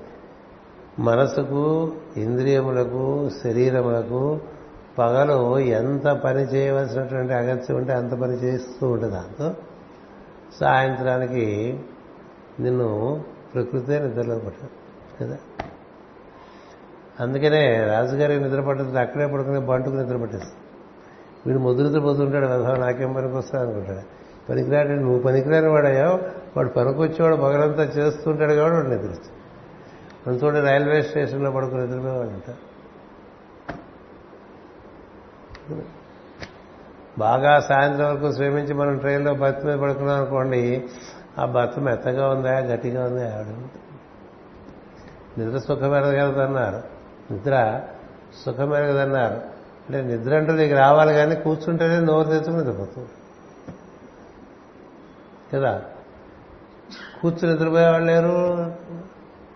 మనసుకు ఇంద్రియములకు శరీరములకు పగలు ఎంత పని చేయవలసినటువంటి అగత్యం ఉంటే అంత పని చేస్తూ ఉంటుంది దాంతో సాయంత్రానికి నిన్ను ప్రకృతే నిద్రలో పట్టదు కదా? అందుకనే రాజుగారికి నిద్ర పట్టదు అక్కడే పడుకునే బంటుకు నిద్ర పట్టేస్తుంది వీడు ముద్దు పోతుంటాడు కదా నాకేం పనికి వస్తా అనుకుంటాడు. పనికిరాడు నువ్వు పనికిరాని వాడయ్యో వాడు పనికొచ్చేవాడు పగలంతా చేస్తుంటాడు కాబట్టి వాడు నిద్రిస్తాడు. మనం చూడండి రైల్వే స్టేషన్లో పడుకుని నిద్రపోయేవాడు అంట బాగా సాయంత్రం వరకు శ్రమించి మనం ట్రైన్లో బత్ మీద పడుకున్నాం అనుకోండి ఆ బత్ మెత్తగా ఉందా గట్టిగా ఉందా? ఆవిడ నిద్ర సుఖమెరగదన్నారు నిద్ర సుఖమెరగదన్నారు అంటే నిద్ర అంటూ నీకు రావాలి కానీ కూర్చుంటేనే నోరు తెచ్చుకుని నిద్రపోతుంది కదా? కూర్చుని నిద్రపోయేవాళ్ళు లేరు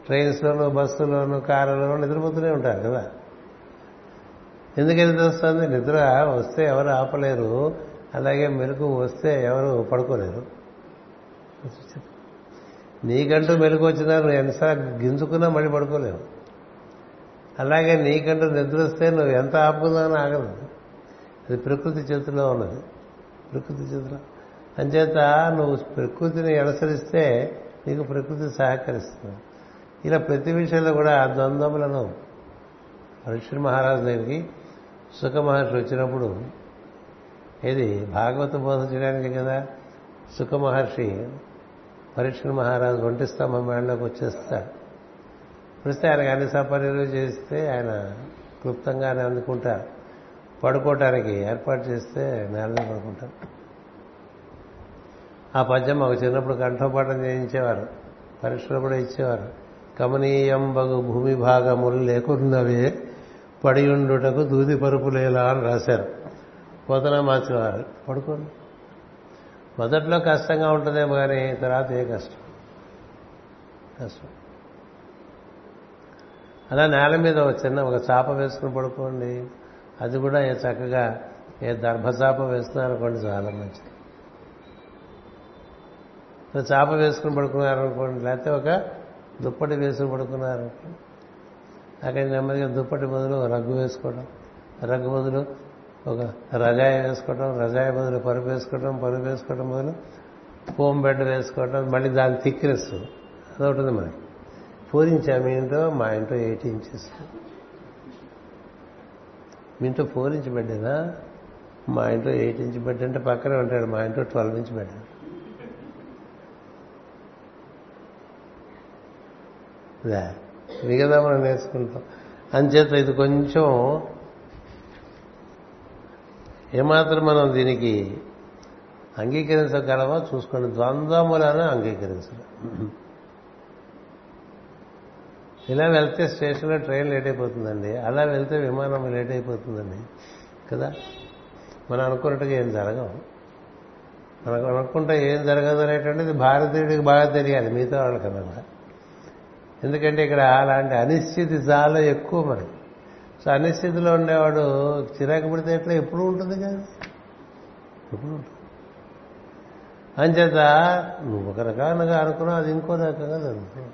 ట్రైన్స్లోను బస్సులోను కారులోనూ నిద్రపోతూనే ఉంటారు కదా? ఎందుకు నిద్ర వస్తుంది నిద్ర వస్తే ఎవరు ఆపలేరు అలాగే మెలకు వస్తే ఎవరు పడుకోలేరు. నీకంటూ మెలకు వచ్చినా నువ్వు ఎన్నిసార్లు గింజుకున్నా మళ్ళీ పడుకోలేవు. అలాగే నీకంటూ నిద్ర వస్తే నువ్వు ఎంత ఆపుకున్నానో ఆగదు అది ప్రకృతి చేతిలో ఉన్నది. ప్రకృతి చేతిలో. అంచేత నువ్వు ప్రకృతిని అనుసరిస్తే నీకు ప్రకృతి సహకరిస్తుంది. ఇలా ప్రతి విషయంలో కూడా ద్వంద్వములను పరీక్ష మహారాజు దగ్గరికి సుఖ మహర్షి వచ్చినప్పుడు ఇది భాగవత బోధ చేయడానికి కదా? సుఖ మహర్షి పరీక్ష మహారాజు ఒంటి స్తంభం మేడలోకి వచ్చేస్తాడు. వస్తే ఆయనకు అన్ని సపర్యలు చేస్తే ఆయన క్లుప్తంగానే అందుకుంటారు. పడుకోవటానికి ఏర్పాటు చేస్తే నేల పడుకుంటారు. ఆ పద్యం మాకు చిన్నప్పుడు కంఠపాఠం చేయించేవారు. పరీక్షలు కూడా ఇచ్చేవారు. కమనీయం బగు భూమి భాగములు లేకున్నవే పడియుండుటకు దూది పరుపులేలా అని రాశారు. పోతన మార్చినవారు పడుకోండి. మొదట్లో కష్టంగా ఉంటుందేమో కానీ తర్వాత ఏ కష్టం? కష్టం. అలా నేల మీద ఒక చిన్న ఒక చాప వేసుకుని పడుకోండి. అది కూడా ఏ చక్కగా ఏ దర్భచాప వేస్తున్నారనుకోండి చాలా మంచిది. చాప వేసుకుని పడుకున్నారనుకోండి లేకపోతే ఒక దుప్పటి వేసుకుని పడుకున్నారనుకోండి. అక్కడ నెమ్మదిగా దుప్పటి బదులు రగ్గు వేసుకోవడం రగ్గు బదులు ఒక రజాయి వేసుకోవడం రజాయి బదులు పరుపు వేసుకోవడం పరుపు వేసుకోవడం బదులు ఫోమ్ బెడ్ వేసుకోవడం మళ్ళీ దాని థిక్నెస్ అదొకటి మనకి పూరించా మీ ఇంట్లో మా ఇంట్లో ఎయిట్ ఇంచెస్. మీ ఇంట్లో ఫోర్ ఇంచ్ బెడ్డేనా మా ఇంట్లో ఎయిట్ ఇంచ్ బెడ్ అంటే పక్కనే ఉంటాడు మా ఇంట్లో ట్వెల్వ్ ఇంచ్ బెడ్. మిగతా మనం నేర్చుకుంటాం. అంచేత ఇది కొంచెం ఏమాత్రం మనం దీనికి అంగీకరించగలమో? చూసుకోండి. ద్వంద్వములను అంగీకరించడం. ఇలా వెళ్తే స్టేషన్లో ట్రైన్ లేట్ అయిపోతుందండి. అలా వెళ్తే విమానం లేట్ అయిపోతుందండి. కదా? మనం అనుకున్నట్టుగా ఏం జరగవు. మనకు అనుకుంటే ఏం జరగదు అనేటువంటిది భారతీయుడికి బాగా తెలియాలి. మిగతా వాళ్ళకన్నా కూడా ఎందుకంటే ఇక్కడ అలాంటి అనిశ్చితి చాలా ఎక్కువ మనకి సో అనిశ్చితిలో ఉండేవాడు చిరాకు పడితే ఎట్లా ఎప్పుడు ఉంటుంది కదా? ఎప్పుడు ఉంటుంది? అంచేత నువ్వు ఒక రకంగా అనుకున్నావు అది ఇంకో రకంగా జరుగుతుంది.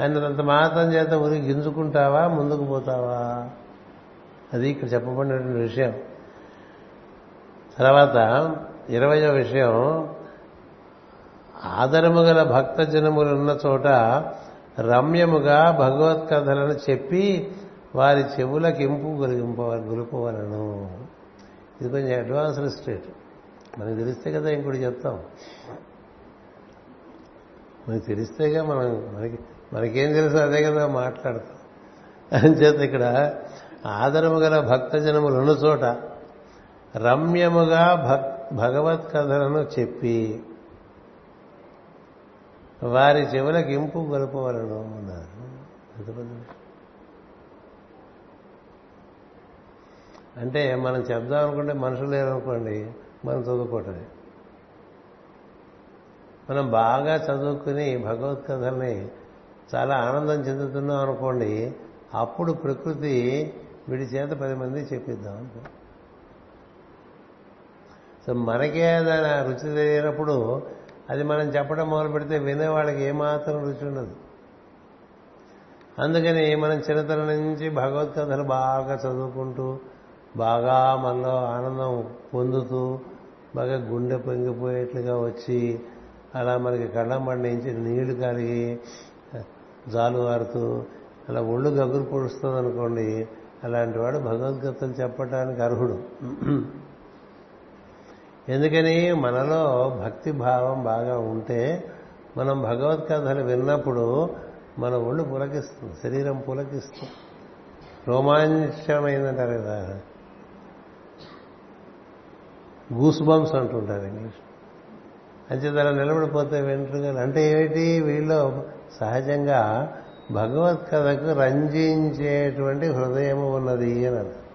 ఆయనంత మాత్రం చేత ఉరికి గింజుకుంటావా ముందుకు పోతావా? అది ఇక్కడ చెప్పబడినటువంటి విషయం. తర్వాత ఇరవయో విషయం ఆదరము గల భక్త జనములున్న చోట రమ్యముగా భగవత్కథలను చెప్పి వారి చెవులకు ఇంపు గొలిగింప గొలుపవలను. ఇది కొంచెం అడ్వాన్స్డ్ స్టేట్ మనకు తెలిస్తే కదా ఇంకోటి చెప్తాం. మనకి తెలిస్తేగా మనం మనకి మనకేం తెలుసు అదే కదా మాట్లాడతాం. అని చేత ఇక్కడ ఆదరము గల భక్తజనములు ఉన్న చోట రమ్యముగా భక్ భగవత్ కథలను చెప్పి వారి చెవులకు ఇంపు గొలపవలను అన్నారు. అంటే మనం చెప్దాం అనుకుంటే మనుషులు లేరనుకోండి మనం చదువుకోవటమే. మనం బాగా చదువుకుని భగవత్కథల్ని చాలా ఆనందం చెందుతున్నాం అనుకోండి అప్పుడు ప్రకృతి వీడి చేత పది మంది చెప్పిద్దాం అనుకో. సో మనకే దాని రుచి తెలియనప్పుడు అది మనం చెప్పడం మొదలు పెడితే వినేవాళ్ళకి ఏమాత్రం రుచి ఉండదు. అందుకని మనం చిన్నతనం నుంచి భగవద్కథలు బాగా చదువుకుంటూ బాగా మనలో ఆనందం పొందుతూ బాగా గుండె పొంగిపోయేట్లుగా వచ్చి అలా మనకి కళ్ళం పండించి నీళ్ళు కలిగి జాలు వారుతూ అలా ఒళ్ళు గగురు పొడుస్తుంది అనుకోండి అలాంటి వాడు భగవద్గీతలు చెప్పడానికి అర్హుడు. ఎందుకని మనలో భక్తి భావం బాగా ఉంటే మనం భగవద్కథలు విన్నప్పుడు మన ఒళ్ళు పులకిస్తుంది శరీరం పులకిస్తుంది. రోమాంచమైందంటారు కదా. గూస్ బంప్స్ అంటుంటారు ఇంగ్లీష్. అంచేత నిలబడిపోతే వెంట్రుకలు అంటే ఏమిటి? వీళ్ళు సహజంగా భగవత్ కథకు రంజించేటువంటి హృదయము ఉన్నది అని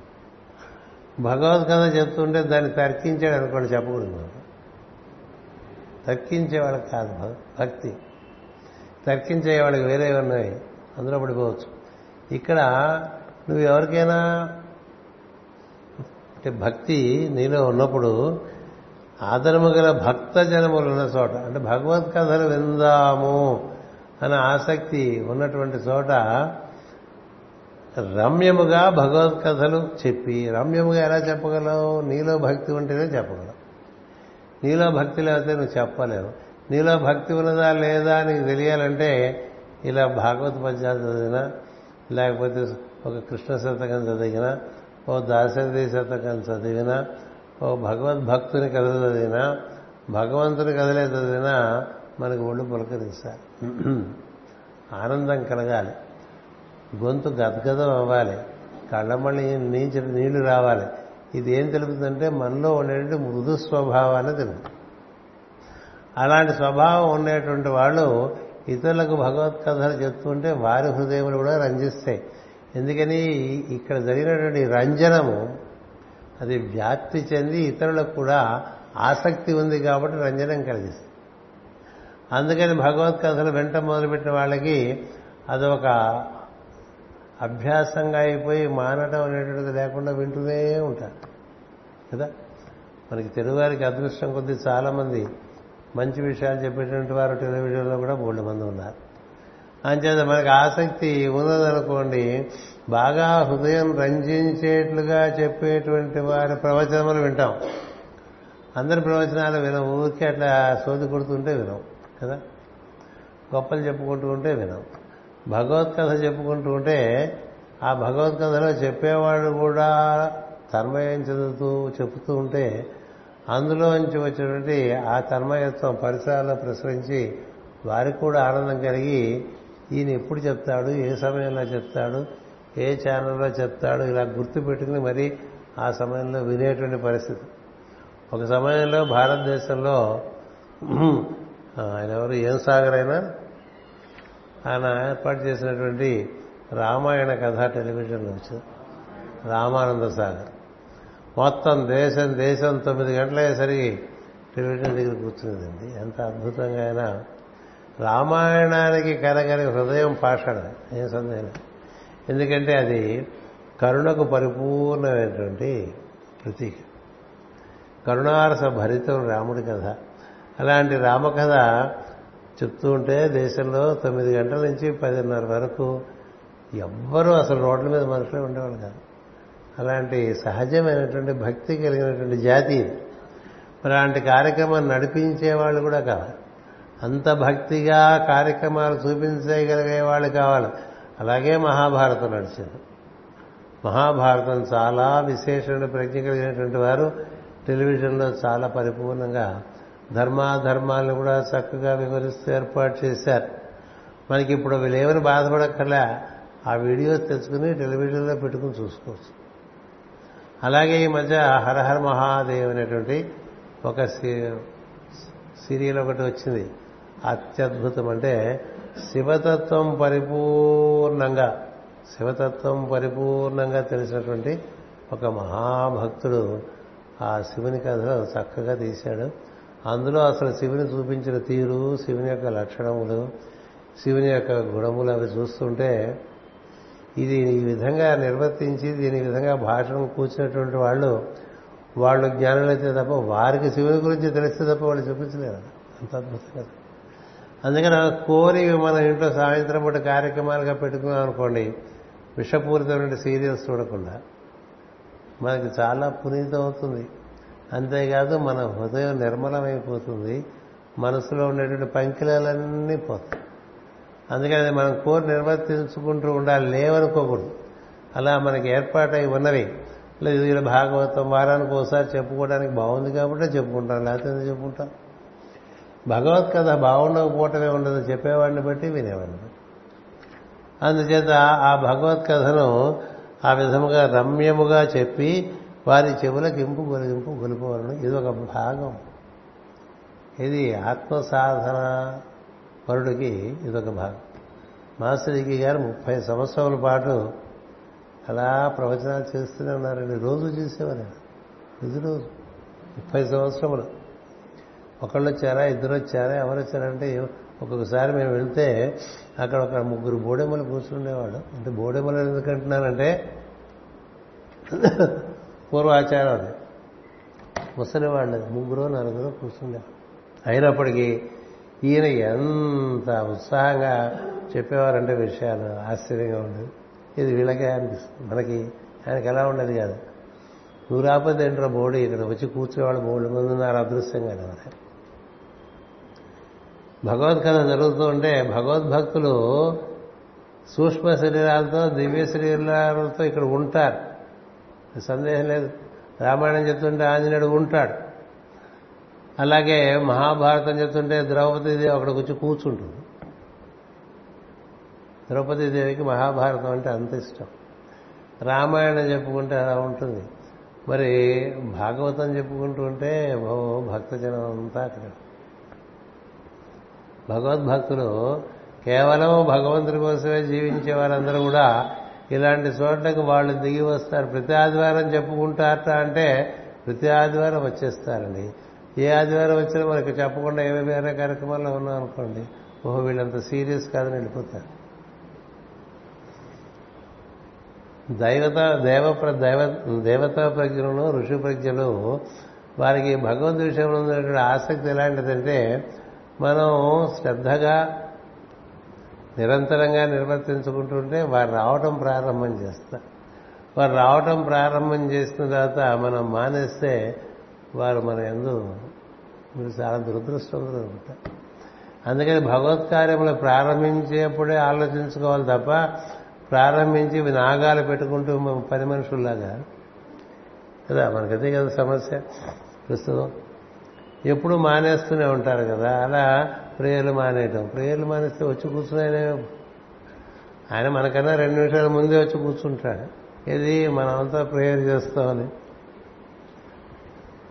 భగవద్ కథ చెప్తుంటే దాన్ని తర్కించాడు అనుకోండి చెప్పకూడదు తర్కించే కాదు భ- భక్తి. తర్కించే వాళ్ళకి వేరే ఉన్నాయి అందులో పడిపోవచ్చు. ఇక్కడ నువ్వు ఎవరికైనా అంటే భక్తి నీలో ఉన్నప్పుడు ఆదరము గల భక్త జనములు ఉన్న చోట అంటే భగవత్ కథలు విందాము అనే ఆసక్తి ఉన్నటువంటి చోట రమ్యముగా భగవత్ కథలు చెప్పి రమ్యముగా ఎలా చెప్పగలవు? నీలో భక్తి ఉంటేనే చెప్పగలవు. నీలో భక్తి లేకపోతే నువ్వు చెప్పలేవు. నీలో భక్తి ఉన్నదా లేదా నీకు తెలియాలంటే ఇలా భాగవత పద్యాలు చదివినా లేకపోతే ఒక కృష్ణ శతకం చదివినా ఓ దాశరథి శతకం చదివినా ఓ భగవద్భక్తుని కథ చదివినా భగవంతుని కథలే చదివినా మనకు ఒళ్ళు పులకరిస్తారు ఆనందం కలగాలి. గొంతు గద్గదం అవ్వాలి. కళ్ళమళ్ళి నీచ నీళ్ళు రావాలి. ఇది ఏం తెలుపుతుందంటే మనలో ఉండేటువంటి మృదు స్వభావాన్ని తెలుపుతుంది. అలాంటి స్వభావం ఉండేటువంటి వాళ్ళు ఇతరులకు భగవత్ కథలు చెప్తుంటే వారి హృదయములు కూడా రంజిస్తాయి. ఎందుకని ఇక్కడ జరిగినటువంటి రంజనము అది వ్యాప్తి చెంది ఇతరులకు కూడా ఆసక్తి ఉంది కాబట్టి రంజనం కలిగిస్తుంది. అందుకని భగవత్ కథలు వెంట మొదలుపెట్టిన వాళ్ళకి అదొక అభ్యాసంగా అయిపోయి మానటం అనేటువంటిది లేకుండా వింటూనే ఉంటారు. కదా? మనకి తెలుగువారికి అదృష్టం కొద్దీ చాలామంది మంచి విషయాలు చెప్పేటువంటి వారు టెలివిజన్లో కూడా బోల్డ్ మంది ఉన్నారు. అంచేత మనకి ఆసక్తి ఉన్నదనుకోండి బాగా హృదయం రంజించేట్లుగా చెప్పేటువంటి వారి ప్రవచనములు వింటాం. అందరి ప్రవచనాలు వినం ఊరికే అట్లా సోది కొడుతుంటే వినం కదా? గొప్పలు చెప్పుకుంటూ ఉంటే వినం భగవత్కథ చెప్పుకుంటూ ఉంటే ఆ భగవద్గీతలో చెప్పేవాడు కూడా తన్మయం చదువుతూ చెబుతూ ఉంటే అందులోంచి వచ్చినటువంటి ఆ తన్మయత్వం పరిసరాల్లో ప్రసరించి వారికి కూడా ఆనందం కలిగి ఈయన ఎప్పుడు చెప్తాడు ఏ సమయంలో చెప్తాడు ఏ ఛానల్లో చెప్తాడు ఇలా గుర్తు పెట్టుకుని మరి ఆ సమయంలో వినేటువంటి పరిస్థితి. ఒక సమయంలో భారతదేశంలో ఆయన ఎవరు ఏం సాగర్ అయినా ఆయన ఏర్పాటు చేసినటువంటి రామాయణ కథ టెలివిజన్లో వచ్చింది. రామానంద సాగర్. మొత్తం దేశం దేశం తొమ్మిది గంటలయ్యేసరికి టెలివిజన్ దగ్గర కూర్చునేదండి. ఎంత అద్భుతంగా అయినా రామాయణానికి కలగని హృదయం పాషాడ ఏం సందేహం? ఎందుకంటే అది కరుణకు పరిపూర్ణమైనటువంటి ప్రతీక. కరుణారస భరితం రాముడి కథ. అలాంటి రామకథ చెప్తూ ఉంటే దేశంలో తొమ్మిది గంటల నుంచి పదిన్నర వరకు ఎవ్వరూ అసలు రోడ్ల మీద మనుషులే ఉండేవాళ్ళు కాదు. అలాంటి సహజమైనటువంటి భక్తి కలిగినటువంటి జాతి మరి అలాంటి కార్యక్రమాన్ని నడిపించే వాళ్ళు కూడా కావాలి. అంత భక్తిగా కార్యక్రమాలు చూపించగలిగే వాళ్ళు కావాలి. అలాగే మహాభారతం నడిచింది. మహాభారతం చాలా విశేషమైన ప్రజ్ఞ కలిగినటువంటి వారు. టెలివిజన్లో చాలా పరిపూర్ణంగా ధర్మాధర్మాలను కూడా చక్కగా వివరిస్తూ ఏర్పాటు చేశారు. మనకి ఇప్పుడు అవి లేవని బాధపడక్కర్లే. ఆ వీడియోస్ తెచ్చుకుని టెలివిజన్లో పెట్టుకుని చూసుకోవచ్చు. అలాగే ఈ మధ్య హరహర మహాదేవ్ అనేటువంటి ఒక సీరియల్ ఒకటి వచ్చింది. అత్యద్భుతం అంటే శివతత్వం పరిపూర్ణంగా శివతత్వం పరిపూర్ణంగా తెలిసినటువంటి ఒక మహాభక్తుడు ఆ శివుని కథలో చక్కగా తీశాడు. అందులో అసలు శివుని చూపించిన తీరు శివుని యొక్క లక్షణములు శివుని యొక్క గుణములు అవి చూస్తుంటే ఇది ఈ విధంగా నిర్వర్తించి దీని ఈ విధంగా భాషను కూర్చున్నటువంటి వాళ్ళు వాళ్ళు జ్ఞానులైతే తప్ప వారికి శివుని గురించి తెలిస్తే తప్ప వాళ్ళు చూపించలేరు. అంత అద్భుతం కదా. అందుకని కోరి మన ఇంట్లో సాయంత్రం పూట కార్యక్రమాలుగా పెట్టుకున్నాం అనుకోండి విషపూరితమైన సీరియల్స్ చూడకుండా మనకి చాలా పునీతం అవుతుంది అంతేకాదు మన హృదయం నిర్మలమైపోతుంది. మనసులో ఉండేటువంటి పంకిలాలన్నీ పోతాయి. అందుకని మనం కోరి నిర్వర్తించుకుంటూ ఉండాలి లేవనుకోకూడదు. అలా మనకి ఏర్పాటై ఉన్నవి. లేదు ఇలా భాగవతం వారానికి ఒకసారి చెప్పుకోవడానికి బాగుంది కాబట్టి చెప్పుకుంటాం లేకపోతే ఎందుకు చెప్పుకుంటాం? భగవత్ కథ బాగుండకపోవటమే ఉండదు చెప్పేవాడిని బట్టి వినేవాడిని బట్టి. అందుచేత ఆ భగవత్ కథను ఆ విధముగా రమ్యముగా చెప్పి వారి చెవులకు ఇంపు గొలిగింపు గొలిపోవడం ఇది ఒక భాగం. ఇది ఆత్మ సాధన పరుడికి ఇదొక భాగం. మాస్టర్కి గారు ముప్పై సంవత్సరాల పాటు అలా ప్రవచనాలు చేస్తూనే ఉన్నారండి రోజు చేసేవారు ప్రతిరోజు ముప్పై సంవత్సరములు. ఒకళ్ళు వచ్చారా ఇద్దరు వచ్చారా ఎవరు వచ్చారంటే ఒక్కొక్కసారి మేము వెళ్తే అక్కడ ఒక ముగ్గురు బోడెమ్మలు కూర్చుండేవాడు అంటే బోడెమ్మలు ఎందుకంటున్నానంటే పూర్వాచారం అది ముసలి వాళ్ళు ముగ్గురు నలుగురు కూర్చుండేవాడు అయినప్పటికీ ఈయన ఎంత ఉత్సాహంగా చెప్పేవారంటే విషయాలు ఆశ్చర్యంగా ఉండేది ఇది వీళ్ళకే అనిపిస్తుంది. మనకి ఆయనకి ఎలా ఉండేది కాదు. నువ్వు రాకపోతే ఏంట్రా ఇక్కడ వచ్చి కూర్చునేవాళ్ళు బోర్డు మంది ఉన్నారు కదా మరి భగవద్కథ జరుగుతూ ఉంటే భగవద్భక్తులు సూక్ష్మ శరీరాలతో దివ్య శరీరాలతో ఇక్కడ ఉంటారు. సందేహం లేదు. రామాయణం చెప్తుంటే ఆంజనేయుడు ఉంటాడు. అలాగే మహాభారతం చెప్తుంటే ద్రౌపదీదేవి అక్కడికి వచ్చి కూర్చుంటుంది. ద్రౌపదీదేవికి మహాభారతం అంటే అంత ఇష్టం. రామాయణం చెప్పుకుంటే అలా ఉంటుంది. మరి భాగవతం చెప్పుకుంటూ ఉంటే ఓ భక్తజనం అంతా అక్కడ. భగవద్భక్తులు కేవలం భగవంతుడి కోసమే జీవించే వారందరూ కూడా ఇలాంటి చోట్లకు వాళ్ళు దిగి వస్తారు. ప్రతి ఆదివారం చెప్పుకుంటారట అంటే ప్రతి ఆదివారం వచ్చేస్తారండి ఏ ఆదివారం వచ్చినా మనకి చెప్పకుండా ఏమి వేరే కార్యక్రమాల్లో ఉన్నాం అనుకోండి ఓహో వీళ్ళంత సీరియస్ కాదని వెళ్ళిపోతారు. దైవత దేవ దైవ దేవతా ప్రజ్ఞలు ఋషి ప్రజ్ఞలు వారికి భగవంతు విషయంలో ఉన్నటువంటి ఆసక్తి ఎలాంటిదంటే మనం శ్రద్ధగా నిరంతరంగా నిర్వర్తించుకుంటుంటే వారు రావటం ప్రారంభం చేస్తారు వారు రావటం ప్రారంభం చేసిన తర్వాత మనం మానేస్తే వారు మన ఎందు మీరు చాలా దురదృష్టవంతులు అనమాట అందుకని భగవత్ కార్యములు ప్రారంభించేప్పుడే ఆలోచించుకోవాలి తప్ప ప్రారంభించి నాగాలు పెట్టుకుంటూ పని మనుషుల్లాగా. కదా మనకదే కదా సమస్య. ప్రస్తుతం ఎప్పుడు మానేస్తూనే ఉంటారు కదా. అలా ప్రేయర్లు మానేయటం. ప్రేయర్లు మానేస్తే వచ్చి కూర్చుని ఆయన ఆయన మనకన్నా రెండు నిమిషాల ముందే వచ్చి కూర్చుంటాడు. ఇది మనమంతా ప్రేయర్ చేస్తామని.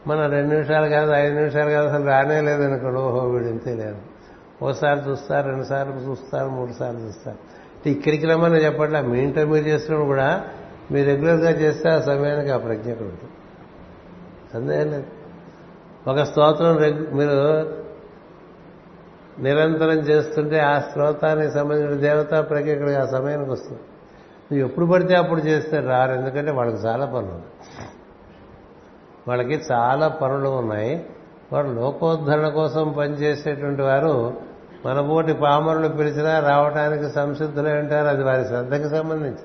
మనం రెండు నిమిషాలు కాదు ఐదు నిమిషాలు కాదు అసలు రానే లేదనుకోండి ఓహో వీడు ఇంతే లేదు ఓసారి చూస్తారు రెండు సార్లు చూస్తారు మూడు సార్లు చూస్తారు ఇక్కడికి రమ్మని చెప్పట్లా మీ ఇంటర్ మీరు చేసినప్పుడు కూడా మీరు రెగ్యులర్గా చేస్తే ఆ సమయానికి ఆ ప్రజ్ఞ ఉంటుంది. సందేహం లేదు. ఒక స్తోత్రం మీరు నిరంతరం చేస్తుంటే ఆ స్తోత్రానికి సంబంధించిన దేవతా ప్రజ్ఞకుడికి ఆ సమయానికి వస్తుంది. నువ్వు ఎప్పుడు పడితే అప్పుడు చేస్తే రారు ఎందుకంటే వాళ్ళకి చాలా పనులు వాళ్ళకి చాలా పనులు ఉన్నాయి. వాడు లోకోద్ధరణ కోసం పనిచేసేటువంటి వారు మనపోటి పామరులు పిలిచినా రావడానికి సంసిద్ధులే ఉంటారు అది వారి శ్రద్ధకి సంబంధించి.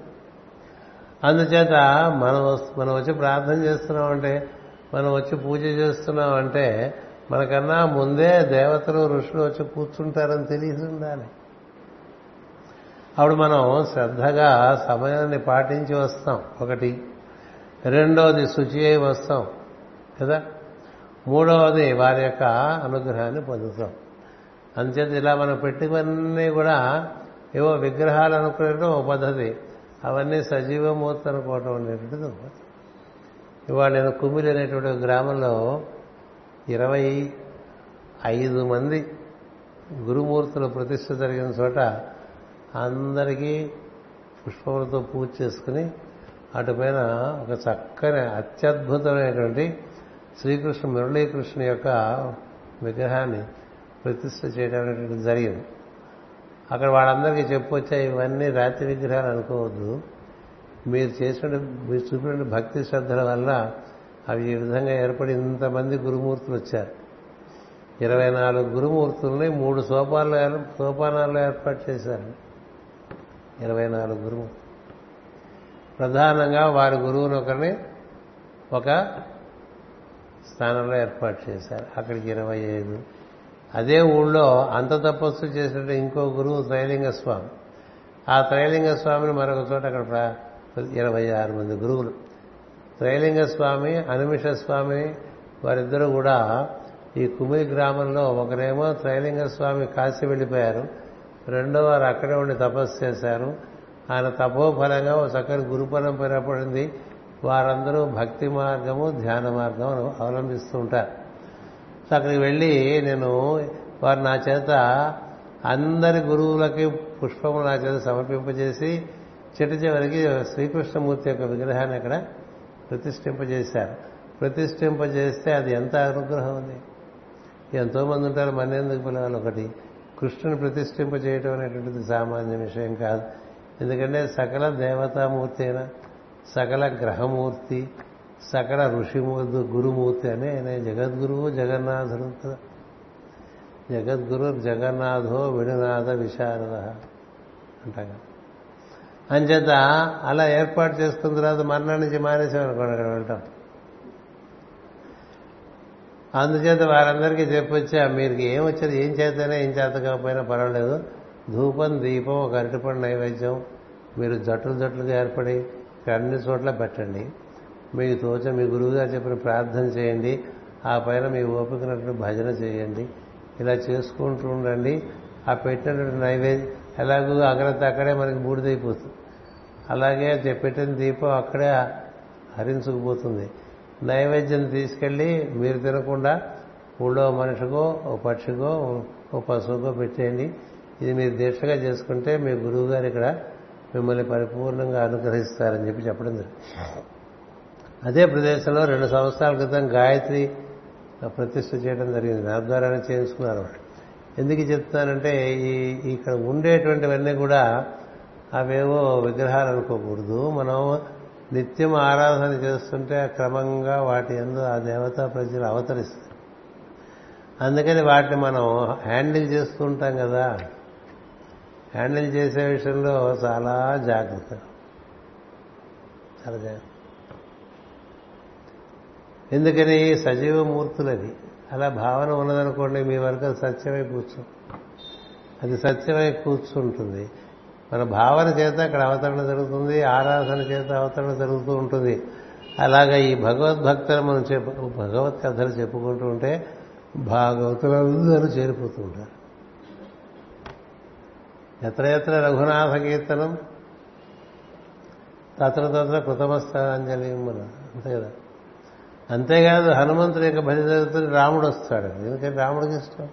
అందుచేత మనం మనం వచ్చి ప్రార్థన చేస్తున్నామంటే మనం వచ్చి పూజ చేస్తున్నామంటే మనకన్నా ముందే దేవతలు ఋషులు వచ్చి కూర్చుంటారని తెలిసి ఉండాలి అప్పుడు మనం శ్రద్ధగా సమయాన్ని పాటించి వస్తాం. ఒకటి. రెండవది శుచి అయి వస్తాం. కదా? మూడవది వారి యొక్క అనుగ్రహాన్ని పొందుతాం. అంచేత ఇలా మనం పెట్టివన్నీ కూడా ఏవో విగ్రహాలు అనుకునేటం ఒక పద్ధతి. అవన్నీ సజీవమూర్తి అనుకోవటం అనేటువంటిది ఇవాళ నేను కుమిలి అనేటువంటి గ్రామంలో ఇరవై ఐదు మంది గురుమూర్తుల ప్రతిష్ట జరిగిన చోట అందరికీ పుష్పములతో పూజ చేసుకుని అటుపైన ఒక చక్కని అత్యద్భుతమైనటువంటి శ్రీకృష్ణ మురళీకృష్ణ యొక్క విగ్రహాన్ని ప్రతిష్ట చేయడం అనేటువంటి జరిగింది. అక్కడ వాళ్ళందరికీ చెప్పొచ్చా ఇవన్నీ రాతి విగ్రహాలు అనుకోవద్దు. మీరు చేసిన మీరు చూపిన భక్తి శ్రద్ధల వల్ల అవి ఈ విధంగా ఏర్పడి ఇంతమంది గురుమూర్తులు వచ్చారు. ఇరవై నాలుగు గురుమూర్తుల్ని మూడు సోపాల్లో సోపానాల్లో ఏర్పాటు చేశారు. ఇరవై నాలుగు గురువు ప్రధానంగా వారి గురువుని ఒకరిని ఒక స్థానంలో ఏర్పాటు చేశారు. అక్కడికి ఇరవై ఐదు. అదే ఊళ్ళో అంత తపస్సు చేసినట్టు ఇంకో గురువు త్రైలింగ స్వామి ఆ త్రైలింగ స్వామిని మరొక చోట అక్కడ ఇరవై ఆరు మంది గురువులు. త్రైలింగ స్వామి అనుమిష స్వామి వారిద్దరూ కూడా ఈ కుమిలి గ్రామంలో ఒకరేమో త్రైలింగ స్వామి కాశీ వెళ్ళిపోయారు. రెండో వారు అక్కడే ఉండి తపస్సు చేశారు. ఆయన తపోఫలంగా ఒక చక్కని గురు పరంపర పడింది. వారందరూ భక్తి మార్గము ధ్యాన మార్గం అవలంబిస్తూ ఉంటారు. సో అక్కడికి వెళ్ళి నేను వారు నా చేత అందరి గురువులకి పుష్పము నా చేత సమర్పింపజేసి చిట్ట చివరికి శ్రీకృష్ణమూర్తి యొక్క విగ్రహాన్ని అక్కడ ప్రతిష్ఠింపజేశారు. ప్రతిష్ఠింపజేస్తే అది ఎంత అనుగ్రహం ఉంది ఎంతోమంది ఉంటారు మన ఎందుకు పిలవాలి? ఒకటి కృష్ణుని ప్రతిష్ఠింప చేయటం అనేటువంటిది సామాన్య విషయం కాదు. ఎందుకంటే సకల దేవతామూర్తి అయినా సకల గ్రహమూర్తి సకల ఋషిమూర్తి గురుమూర్తి అని ఆయన జగద్గురువు జగన్నాథుడు జగద్గురు జగన్నాథో విడునాథ విశారద అంటాం అంచేత అలా ఏర్పాటు చేసుకున్న తర్వాత మర్నాడు నుంచి మానేసామనుకోండి అక్కడ వెళ్ళటం. అందుచేత వారందరికీ చెప్పొచ్చా మీరు ఏం వచ్చేది ఏం చేతనే ఏం చేత కాకపోయినా పర్వాలేదు. ధూపం దీపం ఒక అరటిపండు నైవేద్యం. మీరు జట్లు జట్లుగా ఏర్పడి ఇక్కడ అన్ని చోట్ల పెట్టండి. మీకు తోచ మీ గురువుగారు చెప్పిన ప్రార్థన చేయండి. ఆ పైన మీ ఓపికనట్టు భజన చేయండి. ఇలా చేసుకుంటూ ఉండండి. ఆ పెట్టినటువంటి నైవేద్యం ఎలాగూ అక్కడ అక్కడే మనకి బూడిదైపోతుంది. అలాగే పెట్టిన దీపం అక్కడే హరించుకుపోతుంది. నైవేద్యం తీసుకెళ్ళి మీరు తినకుండా ఊళ్ళో మనిషికో ఓ పక్షికో ఓ పశువుకో పెట్టేయండి. ఇది మీరు దీక్షగా చేసుకుంటే మీ గురువు గారు ఇక్కడ మిమ్మల్ని పరిపూర్ణంగా అనుగ్రహిస్తారని చెప్పి చెప్పడం జరిగింది. అదే ప్రదేశంలో రెండు సంవత్సరాల క్రితం గాయత్రి ప్రతిష్ఠ చేయడం జరిగింది. నా ద్వారానే చేయించుకున్నారు ఎందుకు చెప్తానంటే ఈ ఇక్కడ ఉండేటువంటివన్నీ కూడా అవేవో విగ్రహాలు అనుకోకూడదు. మనం నిత్యం ఆరాధన చేస్తుంటే క్రమంగా వాటి ఎందు ఆ దేవతా ప్రజలు అవతరిస్తారు. అందుకని వాటిని మనం హ్యాండిల్ చేస్తూ ఉంటాం కదా. హ్యాండిల్ చేసే విషయంలో చాలా జాగ్రత్త. చాలా జాగ్రత్త. ఎందుకని సజీవ మూర్తులది అలా భావన ఉన్నదనుకోండి మీ వరకు అది సత్యమై కూర్చో. అది సత్యమై కూర్చుంటుంది. మన భావన చేత అక్కడ అవతరణ జరుగుతుంది ఆరాధన చేత అవతరణ జరుగుతూ ఉంటుంది. అలాగా ఈ భగవద్భక్తులు మనం చెప్పు భగవత్ కథలు చెప్పుకుంటూ ఉంటే భాగవతులందరూ చేరిపోతూ ఉంటారు. ఎత్ర ఎత్ర రఘునాథ కీర్తనం తత్ర తత్ర కృతమస్తాంజలి మన అంతే కదా. అంతేకాదు హనుమంతుడి యొక్క భజన జరుగుతుంది రాముడు వస్తాడు. ఎందుకంటే రాముడికి ఇష్టం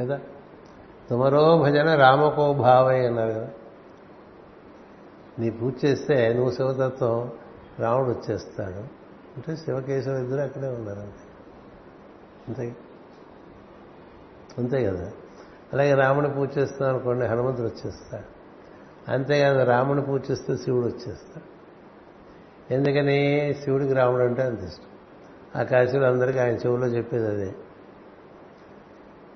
కదా. తుమరో భజన రామకో భావై అన్నారు. కదా నీ పూజ చేస్తే నువ్వు శివతత్వం రాముడు వచ్చేస్తాడు. అంటే శివకేశవ ఇద్దరు అక్కడే ఉన్నారు అంతే. అంతే. అంతే కదా. అలాగే రాముని పూజ చేస్తున్నాం అనుకోండి హనుమంతుడు వచ్చేస్తాడు. అంతేకాదు రాముని పూజిస్తే శివుడు వచ్చేస్తాడు. ఎందుకని? శివుడికి రాముడు అంటే అంత ఇష్టం. ఆ కాశీలో అందరికీ ఆయన చెవులో చెప్పేది అదే.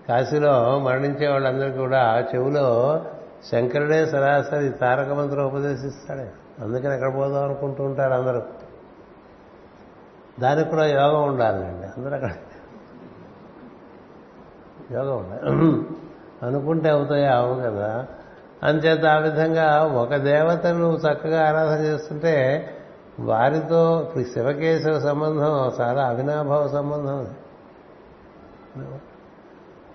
కాశీలో మరణించే వాళ్ళందరికీ కూడా చెవిలో శంకరుడే సరాసరి తారక మంత్రం ఉపదేశిస్తాడే. అందుకని ఎక్కడ పోదాం అనుకుంటూ ఉంటారు అందరూ. దానికి కూడా యోగం ఉండాలండి. అందరూ అక్కడ యోగం ఉండాలి. అనుకుంటే అవుతాయి? అవు కదా. అంచేత ఆ విధంగా ఒక దేవతను నువ్వు చక్కగా ఆరాధన చేస్తుంటే వారితో ఇప్పుడు శివకేశవ సంబంధం చాలా అవినాభావ సంబంధం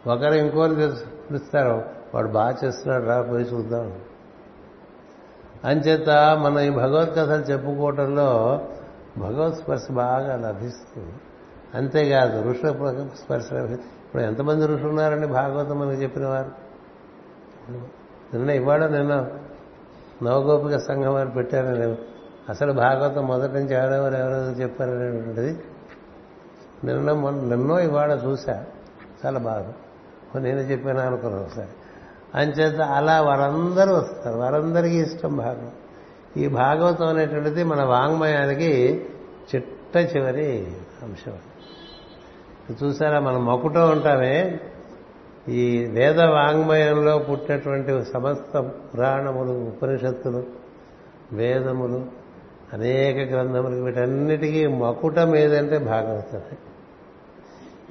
ఒకరు ఇంకోరు పిలుస్తారు. వాడు బాగా చేస్తున్నాడు రా పోయి చూద్దాం. అంచేత మనం ఈ భగవద్కథలు చెప్పుకోవటంలో భగవత్ స్పర్శ బాగా లభిస్తుంది. అంతేకాదు ఋషుల స్పర్శ ఇప్పుడు ఎంతమంది ఋషులు ఉన్నారండి భాగవతం మనకు చెప్పిన వారు? నిన్న ఇవాళ నిన్న నవగోపిక సంఘం వారు పెట్టారని నేను అసలు భాగవతం మొదటి నుంచి ఎవరెవరు ఎవరెవరు చెప్పారనేటువంటిది నిన్న మొన్న నిన్నో ఇవాళ చూశా. చాలా బాగా. నేను చెప్పాను అనుకున్నాను ఒకసారి. అంచేత అలా వారందరూ వస్తారు. వారందరికీ ఇష్టం భాగం. ఈ భాగవతం అనేటువంటిది మన వాంగ్మయానికి చిట్ట చివరి అంశం. చూసారా మనం మకుటం ఉంటామే. ఈ వేద వాంగ్మయంలో పుట్టినటువంటి సమస్త పురాణములు ఉపనిషత్తులు వేదములు అనేక గ్రంథములు వీటన్నిటికీ మకుటం ఏదంటే భాగవతమే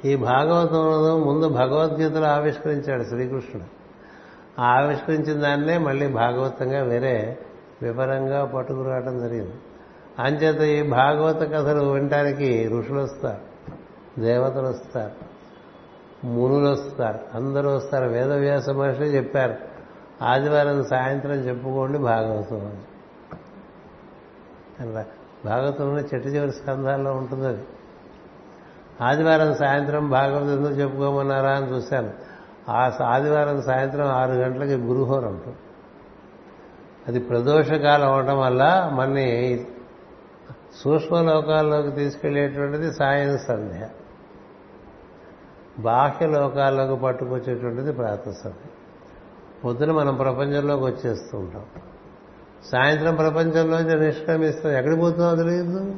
ఈ భాగవతంలో ముందు భగవద్గీతలో ఆవిష్కరించాడు శ్రీకృష్ణుడు. ఆవిష్కరించిన దాన్నే మళ్ళీ భాగవతంగా వేరే వివరంగా పట్టుకురావడం జరిగింది. అంచేత ఈ భాగవత కథలు వినటానికి ఋషులు వస్తారు దేవతలు వస్తారు మునులు వస్తారు అందరూ వస్తారు. వేదవ్యాస మహర్షి చెప్పారు ఆదివారం సాయంత్రం చెప్పుకోండి భాగవతం అని. భాగవతంలో చెట్టు చివరి స్కంధాల్లో ఉంటుంది అది ఆదివారం సాయంత్రం భాగవతం ఎందుకు చెప్పుకోమన్నారా అని చూశాను. ఆ ఆదివారం సాయంత్రం ఆరు గంటలకి గురుహోరం. ఉంటుంది అది ప్రదోషకాలం అవడం వల్ల మనని సూక్ష్మ లోకాల్లోకి తీసుకెళ్ళేటువంటిది సాయం సంధ్య. బాహ్య లోకాల్లోకి పట్టుకొచ్చేటువంటిది ప్రాత సంధ్య పొద్దున మనం ప్రపంచంలోకి వచ్చేస్తూ ఉంటాం సాయంత్రం ప్రపంచంలోంచి నిష్క్రమిస్తాం. ఎక్కడికి పోతుందో తెలియదు.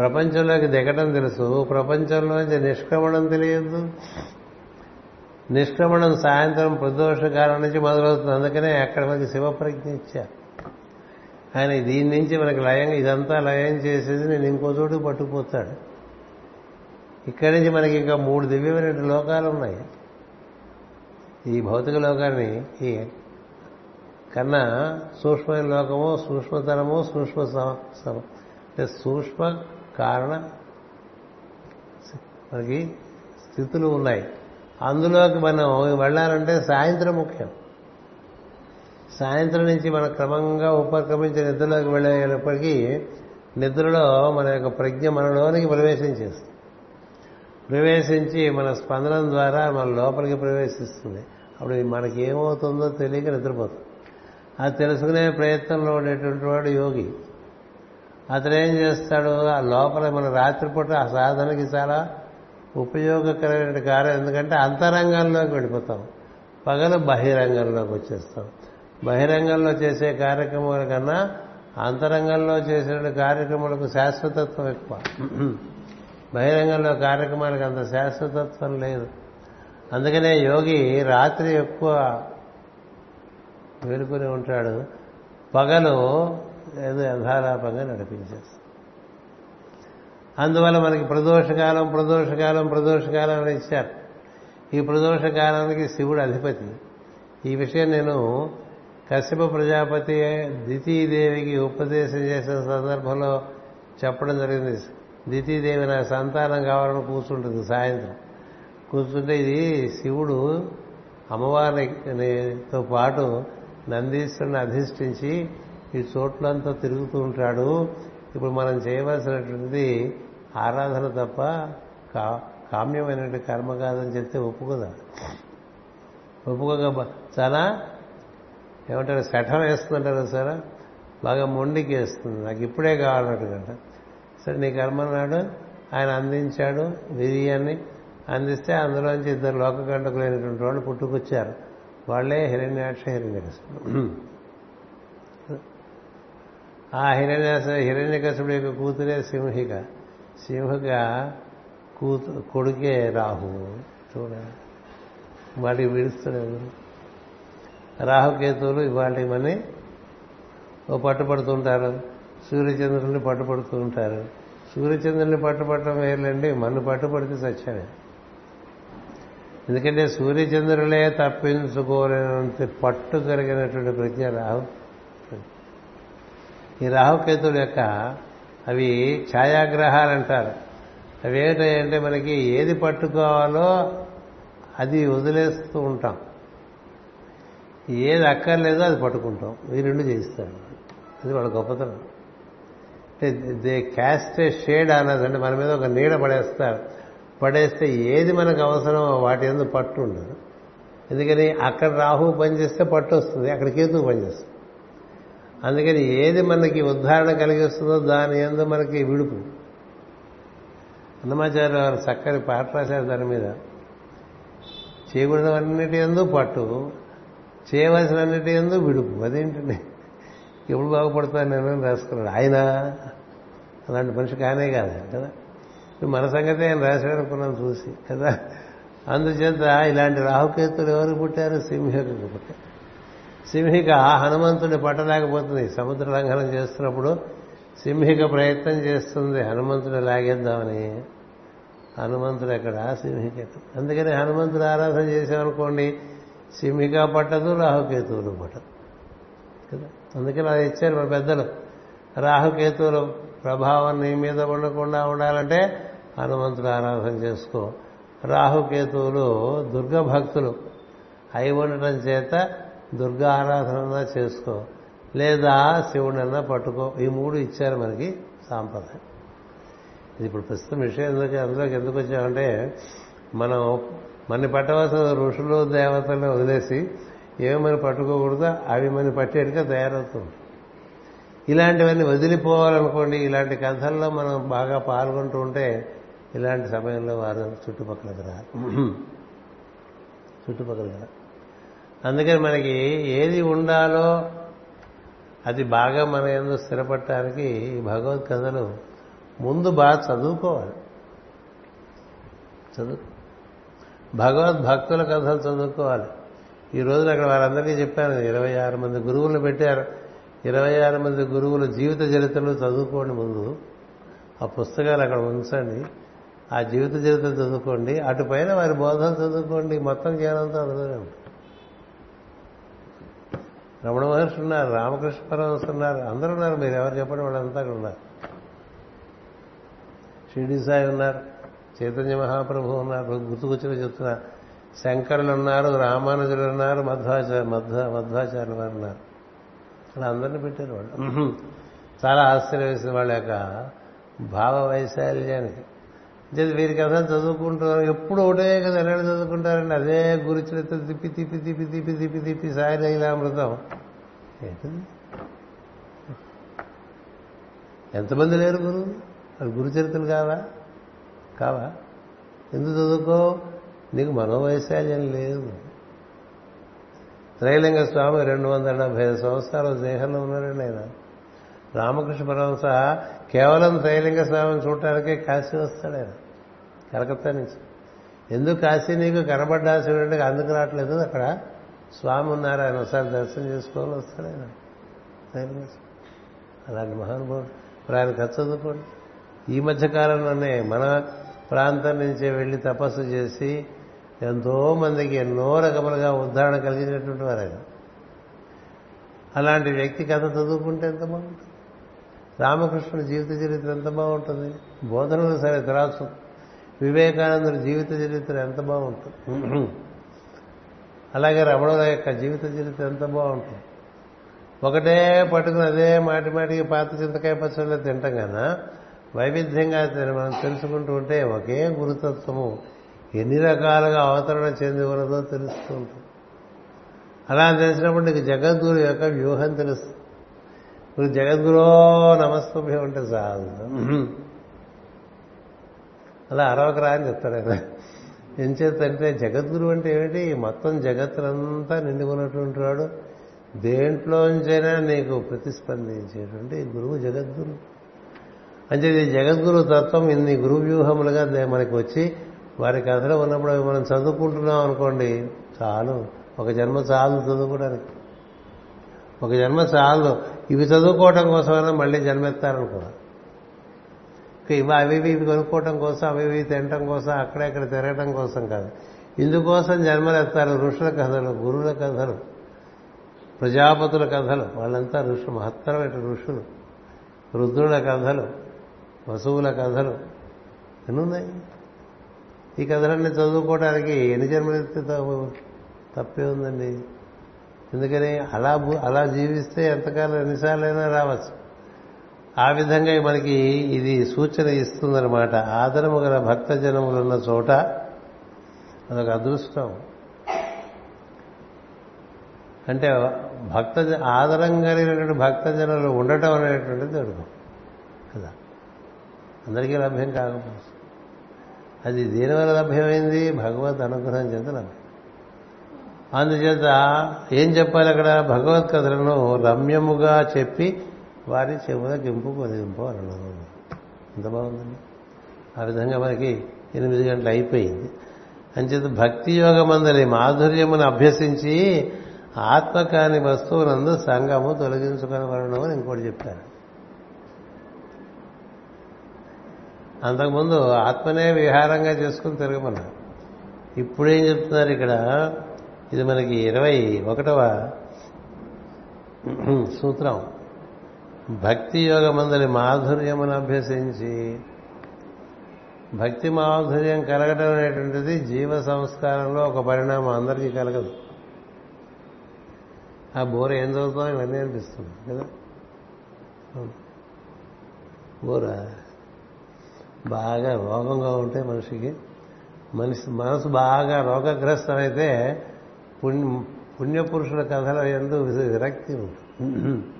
ప్రపంచంలోకి దిగటం తెలుసు. ప్రపంచంలోంచి నిష్క్రమణం తెలియదు. నిష్క్రమణం సాయంత్రం ప్రదోష కాలం నుంచి మొదలవుతుంది. అందుకనే అక్కడ మనకి శివప్రజ్ఞ ఇచ్చారు. ఆయన దీని నుంచి మనకి లయం ఇదంతా లయం చేసేది నేను ఇంకో చోటు పట్టుకుపోతాడు. ఇక్కడి నుంచి మనకి ఇంకా మూడు దివ్యమైన లోకాలు ఉన్నాయి. ఈ భౌతిక లోకాన్ని ఈ కన్నా సూక్ష్మ లోకము సూక్ష్మతరము సూక్ష్మ సూక్ష్మ కారణ మనకి స్థితులు ఉన్నాయి. అందులోకి మనం వెళ్ళాలంటే సాయంత్రం ముఖ్యం. సాయంత్రం నుంచి మనం క్రమంగా ఉపక్రమించి నిద్రలోకి వెళ్ళేటప్పటికీ నిద్రలో మన యొక్క ప్రజ్ఞ మనలోనికి ప్రవేశించేస్తుంది ప్రవేశించి మన స్పందనం ద్వారా మన లోపలికి ప్రవేశిస్తుంది. అప్పుడు మనకి ఏమవుతుందో తెలియక నిద్రపోతుంది అది తెలుసుకునే ప్రయత్నంలో ఉండేటువంటి వాడు యోగి. అతను ఏం చేస్తాడు? ఆ లోపల మన రాత్రిపూట ఆ సాధనకి చాలా ఉపయోగకరమైన కార్యం. ఎందుకంటే అంతరంగంలోకి వెళ్ళిపోతాం. పగలు బహిరంగంలోకి వచ్చేస్తాం. బహిరంగంలో చేసే కార్యక్రమాల కన్నా అంతరంగంలో చేసే కార్యక్రమాలకు శాశ్వతత్వం ఎక్కువ. బహిరంగంలో కార్యక్రమాలకు అంత శాశ్వతత్వం లేదు. అందుకనే యోగి రాత్రి ఎక్కువ వేలుకొని ఉంటాడు. పగలు ఏదో యథాలాపంగా నడిపించేస్తాడు అందువల్ల మనకి ప్రదోషకాలం ప్రదోషకాలం ప్రదోషకాలం అని ఇచ్చారు. ఈ ప్రదోషకాలానికి శివుడు అధిపతి. ఈ విషయం నేను కశ్యప ప్రజాపతి ద్వితీయదేవికి ఉపదేశం చేసిన సందర్భంలో చెప్పడం జరిగింది. ద్వితీయదేవి నా సంతానం కావాలని కూర్చుంటుంది సాయంత్రం. కూర్చుంటే ఇది శివుడు అమ్మవారితో పాటు నందీశ్వరుని అధిష్ఠించి ఈ చోట్లంతా తిరుగుతూ ఉంటాడు. ఇప్పుడు మనం చేయవలసినటువంటిది ఆరాధన తప్ప కా కామ్యమైనటువంటి కర్మ కాదని చెప్తే ఒప్పుకోదా? ఒప్పుకోక చాలా ఏమంటారు శఠం వేస్తుందంటారు సరే? బాగా మొండికి వేస్తుంది నాకు ఇప్పుడే కావాలన్నట్టుగా. సరే నీ కర్మ నాడు ఆయన అందించాడు బిర్యాన్ని అందిస్తే అందులోంచి ఇద్దరు లోకకంటకులైనటువంటి వాళ్ళు పుట్టుకొచ్చారు. వాళ్ళే హిరణ్యాక్ష హిరణ్యాక్ష ఆ హిరణ్యాస హిరణ్యకశుడు యొక్క కూతురే సింహిక. సింహిక కూతు కొడుకే రాహు. చూడ. వాటికి విడుస్తున్నాడు. రాహుకేతువులు ఇవాళ మని ఓ పట్టుపడుతుంటారు సూర్యచంద్రుల్ని పట్టుపడుతూ ఉంటారు సూర్యచంద్రుల్ని పట్టుపడటం వేర్లండి మన్ను పట్టుపడితే సత్యమే. ఎందుకంటే సూర్యచంద్రులే తప్పించుకోలేనంత పట్టు కలిగినటువంటి ప్రజ్ఞ రాహు. ఈ రాహుకేతుల యొక్క అవి ఛాయాగ్రహాలు అంటారు. అవి ఏంటంటే మనకి ఏది పట్టుకోవాలో అది వదిలేస్తూ ఉంటాం. ఏది అక్కర్లేదో అది పట్టుకుంటాం. ఈ రెండు చేయిస్తాడు అది వాళ్ళ గొప్పతనం. దే క్యాస్ట్ ఏ షేడ్ అన్నది అంటే మన మీద ఒక నీడ పడేస్తారు. పడేస్తే ఏది మనకు అవసరమో వాటి ఎందుకు పట్టు ఉండదు. ఎందుకని అక్కడ రాహు పనిచేస్తే పట్టు వస్తుంది అక్కడ కేతు పనిచేస్తుంది. అందుకని ఏది మనకి ఉద్ధారణ కలిగిస్తుందో దాని ఎందు మనకి విడుపు. అన్నమాచార్య వారు చక్కని పాట రాశారు దాని మీద. చేయకూడదన్నిటి ఎందు పట్టు చేయవలసినన్నిటి ఎందు విడుపు. అదేంటండి? ఎప్పుడు బాగుపడతాను నేను రాసుకున్నాడు. ఆయన? అలాంటి మనిషి కానే కాదు కదా? మన సంగతి ఆయన రాశాడు అనుకున్నాను చూసి కదా? అందుచేత ఇలాంటి రాహుకేతులు ఎవరు పుట్టారు? సింహికకు పుట్టారు. సింహిక హనుమంతుని పట్టలేకపోతుంది. సముద్ర లంఘనం చేస్తున్నప్పుడు సింహిక ప్రయత్నం చేస్తుంది. హనుమంతుని లాగేద్దామని. హనుమంతుడు ఎక్కడ? సింహిక అందుకని హనుమంతుడు ఆరాధన చేసామనుకోండి సింహిక పట్టదు రాహుకేతువులు పట్టదు. కదా? అందుకని అది ఇచ్చారు మన పెద్దలు. రాహుకేతువుల ప్రభావం నీ మీద ఉండకుండా ఉండాలంటే హనుమంతుడు ఆరాధన చేసుకో. రాహుకేతువులు దుర్గ భక్తులు అయి ఉండటం చేత దుర్గా ఆరాధన చేసుకో. లేదా శివుడన్నా పట్టుకో. ఈ మూడు ఇచ్చారు మనకి సాంప్రదాయం. ఇది ఇప్పుడు ప్రస్తుతం విషయం ఎందుకు అందులోకి ఎందుకు వచ్చామంటే మనం మన పట్టవలసిన ఋషులు దేవతలు వదిలేసి ఏమి మనం పట్టుకోకూడదో అవి మనం పట్టేట్టుగా తయారవుతుంది. ఇలాంటివన్నీ వదిలిపోవాలనుకోండి ఇలాంటి కథల్లో మనం బాగా పాల్గొంటూ ఉంటే ఇలాంటి సమయంలో వారు చుట్టుపక్కల కదా. చుట్టుపక్కల కదా. అందుకని మనకి ఏది ఉండాలో అది బాగా మన ఎందు స్థిరపడటానికి ఈ భగవద్ కథలు ముందు బాగా చదువుకోవాలి. చదువు. భగవద్ భక్తుల కథలు చదువుకోవాలి. ఈ రోజున అక్కడ వారందరికీ చెప్పాను ఇరవై ఆరు మంది గురువులు పెట్టారు. ఇరవై ఆరు మంది గురువుల జీవిత చరిత్రలు చదువుకోండి ముందు. ఆ పుస్తకాలు అక్కడ ఉంచండి. ఆ జీవిత చరిత్ర చదువుకోండి. అటుపైన వారి బోధన చదువుకోండి. మొత్తం జ్ఞానంతో అందులోనే ఉంటుంది. రమణ మహర్షి ఉన్నారు రామకృష్ణ పరమహంస ఉన్నారు అందరూ ఉన్నారు మీరు ఎవరు చెప్పండి వాళ్ళంతా అక్కడ ఉన్నారు. షిరిడి సాయి ఉన్నారు చైతన్య మహాప్రభు ఉన్నారు గుర్తుకొచ్చిన చెప్తున్నా శంకరులు ఉన్నారు రామానుజులు ఉన్నారు మధ్వాచార్య మధ్వ మధ్వాచార్యులు వారు ఉన్నారు. అలా అందరిని పెట్టారు వాళ్ళు. చాలా ఆశ్చర్యం వేసిన వాళ్ళ యొక్క భావ వైశాల్యానికి. వీరి కథలు చదువుకుంటున్నారు. ఎప్పుడు ఒకటే కదా ఎలా చదువుకుంటారండి? అదే గురుచరిత్ర తిప్పి తిప్పి తిప్పి తిప్పి తిప్పి తిప్పి సాయి లైలామృతం. ఎంతమంది లేరు గురువు అది గురుచరిత్రలు కావా? కావా? ఎందుకు చదువుకో? నీకు మనోవైశాల్యం లేదు. త్రైలింగ స్వామి రెండు వందల డెబ్బై ఐదు సంవత్సరాలు దేహంలో ఉన్నారండి ఆయన. రామకృష్ణ పరమహంస కేవలం త్రైలింగ స్వామిని చూడటానికే కాశీ వస్తాడు ఆయన కలకత్తా నుంచి. ఎందుకు కాశీ నీకు కనబడ్డా శివుడికి అందుకు రావట్లేదు. అక్కడ స్వామి ఉన్నారు ఆయన ఒకసారి దర్శనం చేసుకోవాలి వస్తాడు ఆయన. అలాంటి మహానుభావుడు. ఇప్పుడు ఆయన కథ చదువుకోండి. ఈ మధ్య కాలంలోనే మన ప్రాంతం నుంచే వెళ్ళి తపస్సు చేసి ఎంతో మందికి ఎన్నో రకములుగా ఉద్ధారణ కలిగినటువంటి వారు ఆయన. అలాంటి వ్యక్తి కథ చదువుకుంటే ఎంత బాగుంటుంది? రామకృష్ణుడి జీవిత చరిత్ర ఎంత బాగుంటుంది? బోధనలు సరే త్రాసు వివేకానందుడి జీవిత చరిత్ర ఎంత బాగుంటుంది? అలాగే రమణుల యొక్క జీవిత చరిత్ర ఎంత బాగుంటుంది? ఒకటే పట్టుకుని అదే మాటి మాటికి పాత చింతకాయ పచ్చళ్ళు తింటాం కదా. వైవిధ్యంగా మనం తెలుసుకుంటూ ఉంటే ఒకే గురుతత్వము ఎన్ని రకాలుగా అవతరణ చెంది ఉన్నదో తెలుస్తూ ఉంటుంది. అలా తెలిసినప్పుడు నీకు జగద్గురు యొక్క వ్యూహం తెలుస్తుంది. నువ్వు జగద్గురో నమస్తభ్యం అంటే చాలు. అలా అరవకరా అని చెప్తాడు ఆయన. ఎంచేతంటే జగద్గురు అంటే ఏమిటి? మొత్తం జగత్తులంతా నిండుకున్నటువంటి వాడు. దేంట్లోంచైనా నీకు ప్రతిస్పందించేటువంటి గురువు జగద్గురు. అంటే జగద్గురు తత్వం ఇన్ని గురు వ్యూహములుగా మనకి వచ్చి వారి కథలో ఉన్నప్పుడు అవి మనం చదువుకుంటున్నాం అనుకోండి చాలు. ఒక జన్మ చాలు చదువుకోవడానికి. ఒక జన్మ చాలు. ఇవి చదువుకోవటం కోసమైనా మళ్ళీ జన్మెత్తారనుకోవాలి అవి ఇవి కొనుక్కోవటం కోసం అవి ఇవి తినటం కోసం అక్కడెక్కడ తిరగటం కోసం కాదు. ఇందుకోసం జన్మలెత్తారు ఋషుల కథలు గురువుల కథలు ప్రజాపతుల కథలు. వాళ్ళంతా ఋషులు మహత్తరమైన ఋషులు. రుద్రుల కథలు వసువుల కథలు. ఎన్నున్నాయి? ఈ కథలన్నీ చదువుకోవడానికి ఎన్ని జన్మలెత్తే తప్పే ఉందండి. ఎందుకని అలా అలా జీవిస్తే ఎంతకాలం ఎన్నిసార్లైనా రావచ్చు. ఆ విధంగా మనకి ఇది సూచన ఇస్తుందన్నమాట. ఆదరము గల భక్త జనములున్న చోట అదొక అదృష్టం. అంటే భక్త ఆదరం కలిగినటువంటి భక్తజనులు ఉండటం అనేటువంటిది అడుగు కదా? అందరికీ లభ్యం కాకపోవచ్చు. అది దేనివల్ల లభ్యమైంది? భగవద్ అనుగ్రహం చేత లభ్యం. అందుచేత ఏం చెప్పాలి అక్కడ? భగవత్ కథలను రమ్యముగా చెప్పి వారి చెవుల గింపు పొదిగింపు అన్న ఎంత బాగుందండి. ఆ విధంగా మనకి ఎనిమిది గంటలు అయిపోయింది. అంచేత భక్తి యోగమందలి మాధుర్యమును అభ్యసించి ఆత్మ కాని వస్తువునందు సంగము తొలగించుకునివరణం అని ఇంకోటి చెప్పారు. అంతకుముందు ఆత్మనే విహారంగా చేసుకుని తిరగమన్నారు. ఇప్పుడేం చెప్తున్నారు ఇక్కడ? ఇది మనకి ఇరవై ఒకటవ సూత్రం. భక్తి యోగమందలి మాధుర్యమును అభ్యసించి భక్తి మాధుర్యం కలగటం అనేటువంటిది జీవ సంస్కారంలో ఒక పరిణామం అందరికీ కలగదు. ఆ బోర ఏం చదువుతాం? ఇవన్నీ అనిపిస్తుంది కదా? బోర బాగా రోగంగా ఉంటే మనిషికి మనిషి మనసు బాగా రోగగ్రస్తమైతే పుణ్య పుణ్యపురుషుల కథల ఎందు విరక్తి ఉంటుంది.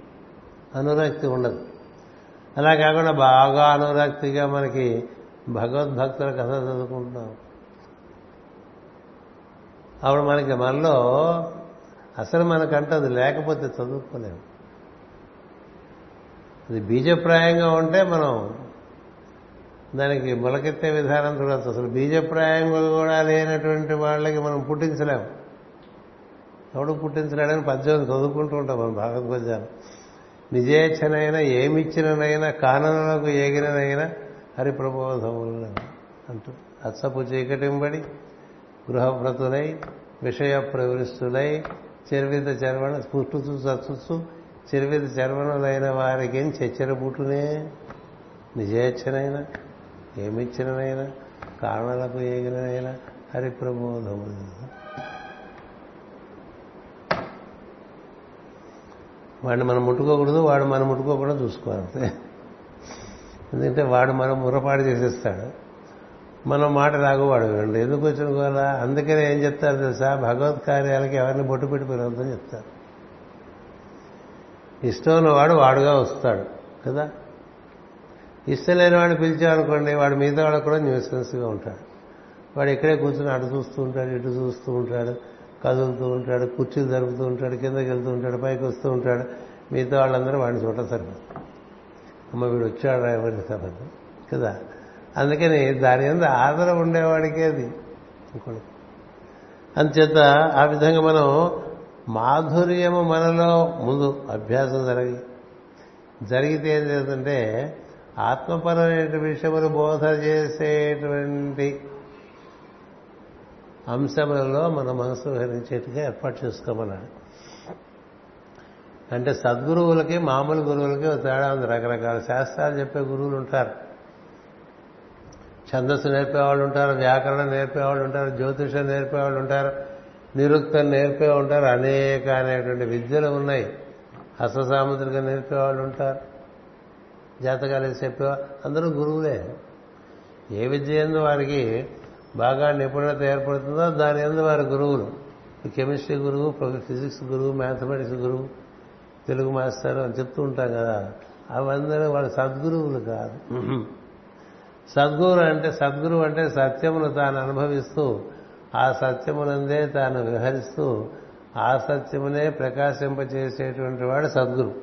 అనురక్తి ఉండదు. అలా కాకుండా బాగా అనురక్తిగా మనకి భగవద్భక్తుల కథ చదువుకుంటున్నాం అప్పుడు మనకి మనలో అసలు మనకంటే అది లేకపోతే చదువుకోలేము. అది బీజప్రాయంగా ఉంటే మనం దానికి మొలకెత్తే విధానం చూడవచ్చు అసలు బీజప్రాయంగా కూడా లేనటువంటి వాళ్ళకి మనం పుట్టించలేము. ఎవడు పుట్టించలేడని పద్యం చదువుకుంటూ ఉంటాం మనం భాగవద్పద్యాలు నిజేచ్ఛనైనా ఏమిచ్చిననైనా కాననులకు ఏగిననైనా హరిప్రబోధములు అంటూ. అచ్చపు చీకటింబడి గృహవ్రతులై విషయ ప్రవృష్టులై చెరువిత చర్వణ పుట్టుచు చచ్చుచు చెరువిత చర్వణులైన వారికి ఏం చెచ్చర పుట్టునే నిజేచ్ఛనైనా ఏమిచ్చిననైనా కారణాలకు ఏగిననైనా హరిప్రబోధములు వాడిని మనం ముట్టుకోకూడదు వాడు మనం ముట్టుకోకుండా చూసుకోవాలి. ఎందుకంటే వాడు మనం మురపాటు చేసేస్తాడు. మనం మాట రాగు వాడు వినండి ఎందుకు వచ్చిన కూడా అందుకనే ఏం చెప్తారు తెలుసా? భగవత్ కార్యాలకి ఎవరిని బొట్టు పెట్టి పిలవద్దని చెప్తారు. ఇష్టం ఉన్నవాడు వాడుగా వస్తాడు కదా? ఇష్టం లేని వాడిని పిలిచామనుకోండి వాడు మిగతా వాడు కూడా న్యూసెన్స్గా ఉంటాడు. వాడు ఇక్కడే కూర్చొని అటు చూస్తూ ఉంటాడు ఇటు చూస్తూ ఉంటాడు. కదులుతూ ఉంటాడు కుర్చీలు జరుపుతూ ఉంటాడు కిందకి వెళ్తూ ఉంటాడు పైకి వస్తూ ఉంటాడు. మిగతా వాళ్ళందరూ వాడిని చూడటం సరిపోతుంది అమ్మ వీడు వచ్చాడు ఎవరి సభకు కదా? అందుకని దాని మీద ఆదర ఉండేవాడికే అది. ఇంకోటి అందుచేత ఆ విధంగా మనం మాధుర్యము మనలో ముందు అభ్యాసం జరిగి జరిగితే ఏం చేస్తుంటే ఆత్మపరమైన విషయములు బోధ చేసేటువంటి అంశములలో మన మనసు హరించేట్టుగా ఏర్పాటు చేసుకోమన్నాడు. అంటే సద్గురువులకి మామూలు గురువులకి తేడా ఉంది. రకరకాల శాస్త్రాలు చెప్పే గురువులు ఉంటారు. ఛందస్సు నేర్పేవాళ్ళు ఉంటారు వ్యాకరణం నేర్పేవాళ్ళు ఉంటారు జ్యోతిషం నేర్పేవాళ్ళు ఉంటారు నిరుక్తం నేర్పే ఉంటారు. అనేక అనేటువంటి విద్యలు ఉన్నాయి. హస్తసాముద్రిక నేర్పేవాళ్ళు ఉంటారు. జాతకాలు చెప్పేవాళ్ళు అందరూ గురువులే. ఏ విద్య ఎందు వారికి బాగా నిపుణత ఏర్పడుతుందో దాని ఎందు వారి గురువులు. కెమిస్ట్రీ గురువు ఫిజిక్స్ గురువు మ్యాథమెటిక్స్ గురువు తెలుగు మాస్టర్ అని చెప్తూ ఉంటాం కదా. అవందరూ వాళ్ళ సద్గురువులు కాదు. సద్గురు అంటే సద్గురువు అంటే సత్యమును తాను అనుభవిస్తూ ఆ సత్యమునందే తాను విహరిస్తూ ఆ సత్యమునే ప్రకాశింపచేసేటువంటి వాడు సద్గురు.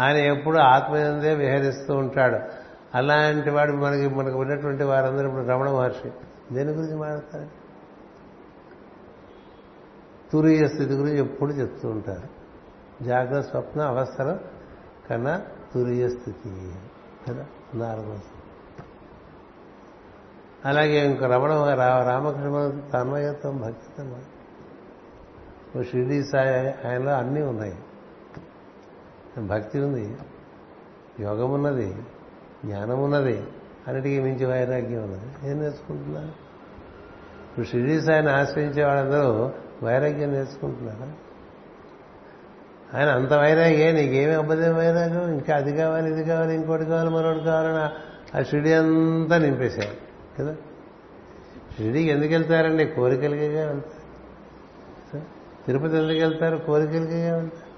ఆయన ఎప్పుడు ఆత్మయందే విహరిస్తూ ఉంటాడు. అలాంటి వాడు మనకి మనకు ఉన్నటువంటి వారందరూ ఇప్పుడు రమణ మహర్షి. దేని గురించి మాట్లాడతారు? తురియ స్థితి గురించి ఎప్పుడు చెప్తూ ఉంటారు. జాగ్రత్త స్వప్న అవస్థల కన్నా తురియ స్థితి కదా? నాలుగో అలాగే ఇంక రమణ రామకృష్ణ తన్మయత్వం భక్తిత్వం. ఓ షిరిడి సాయి ఆయనలో అన్నీ ఉన్నాయి. భక్తి ఉంది యోగం ఉన్నది. జ్ఞానం ఉన్నది అన్నిటికీ మించి వైరాగ్యం ఉన్నది. ఏం నేర్చుకుంటున్నారు? ఇప్పుడు షిరిడి సాయిని ఆశ్రయించే వాళ్ళందరూ వైరాగ్యం నేర్చుకుంటున్నారా? ఆయన అంత వైరాగ్యే నీకేమి అబ్బదే వైరాగ్యం? ఇంకా అది కావాలి ఇది కావాలి ఇంకోటి కావాలి మరొకటి కావాలని ఆ షిడి అంతా నింపేశారు కదా? షిడికి ఎందుకు వెళ్తారండి? కోరికలకే వెళ్తారు. తిరుపతి ఎందుకు వెళ్తారు? కోరికలకే వెళ్తారు.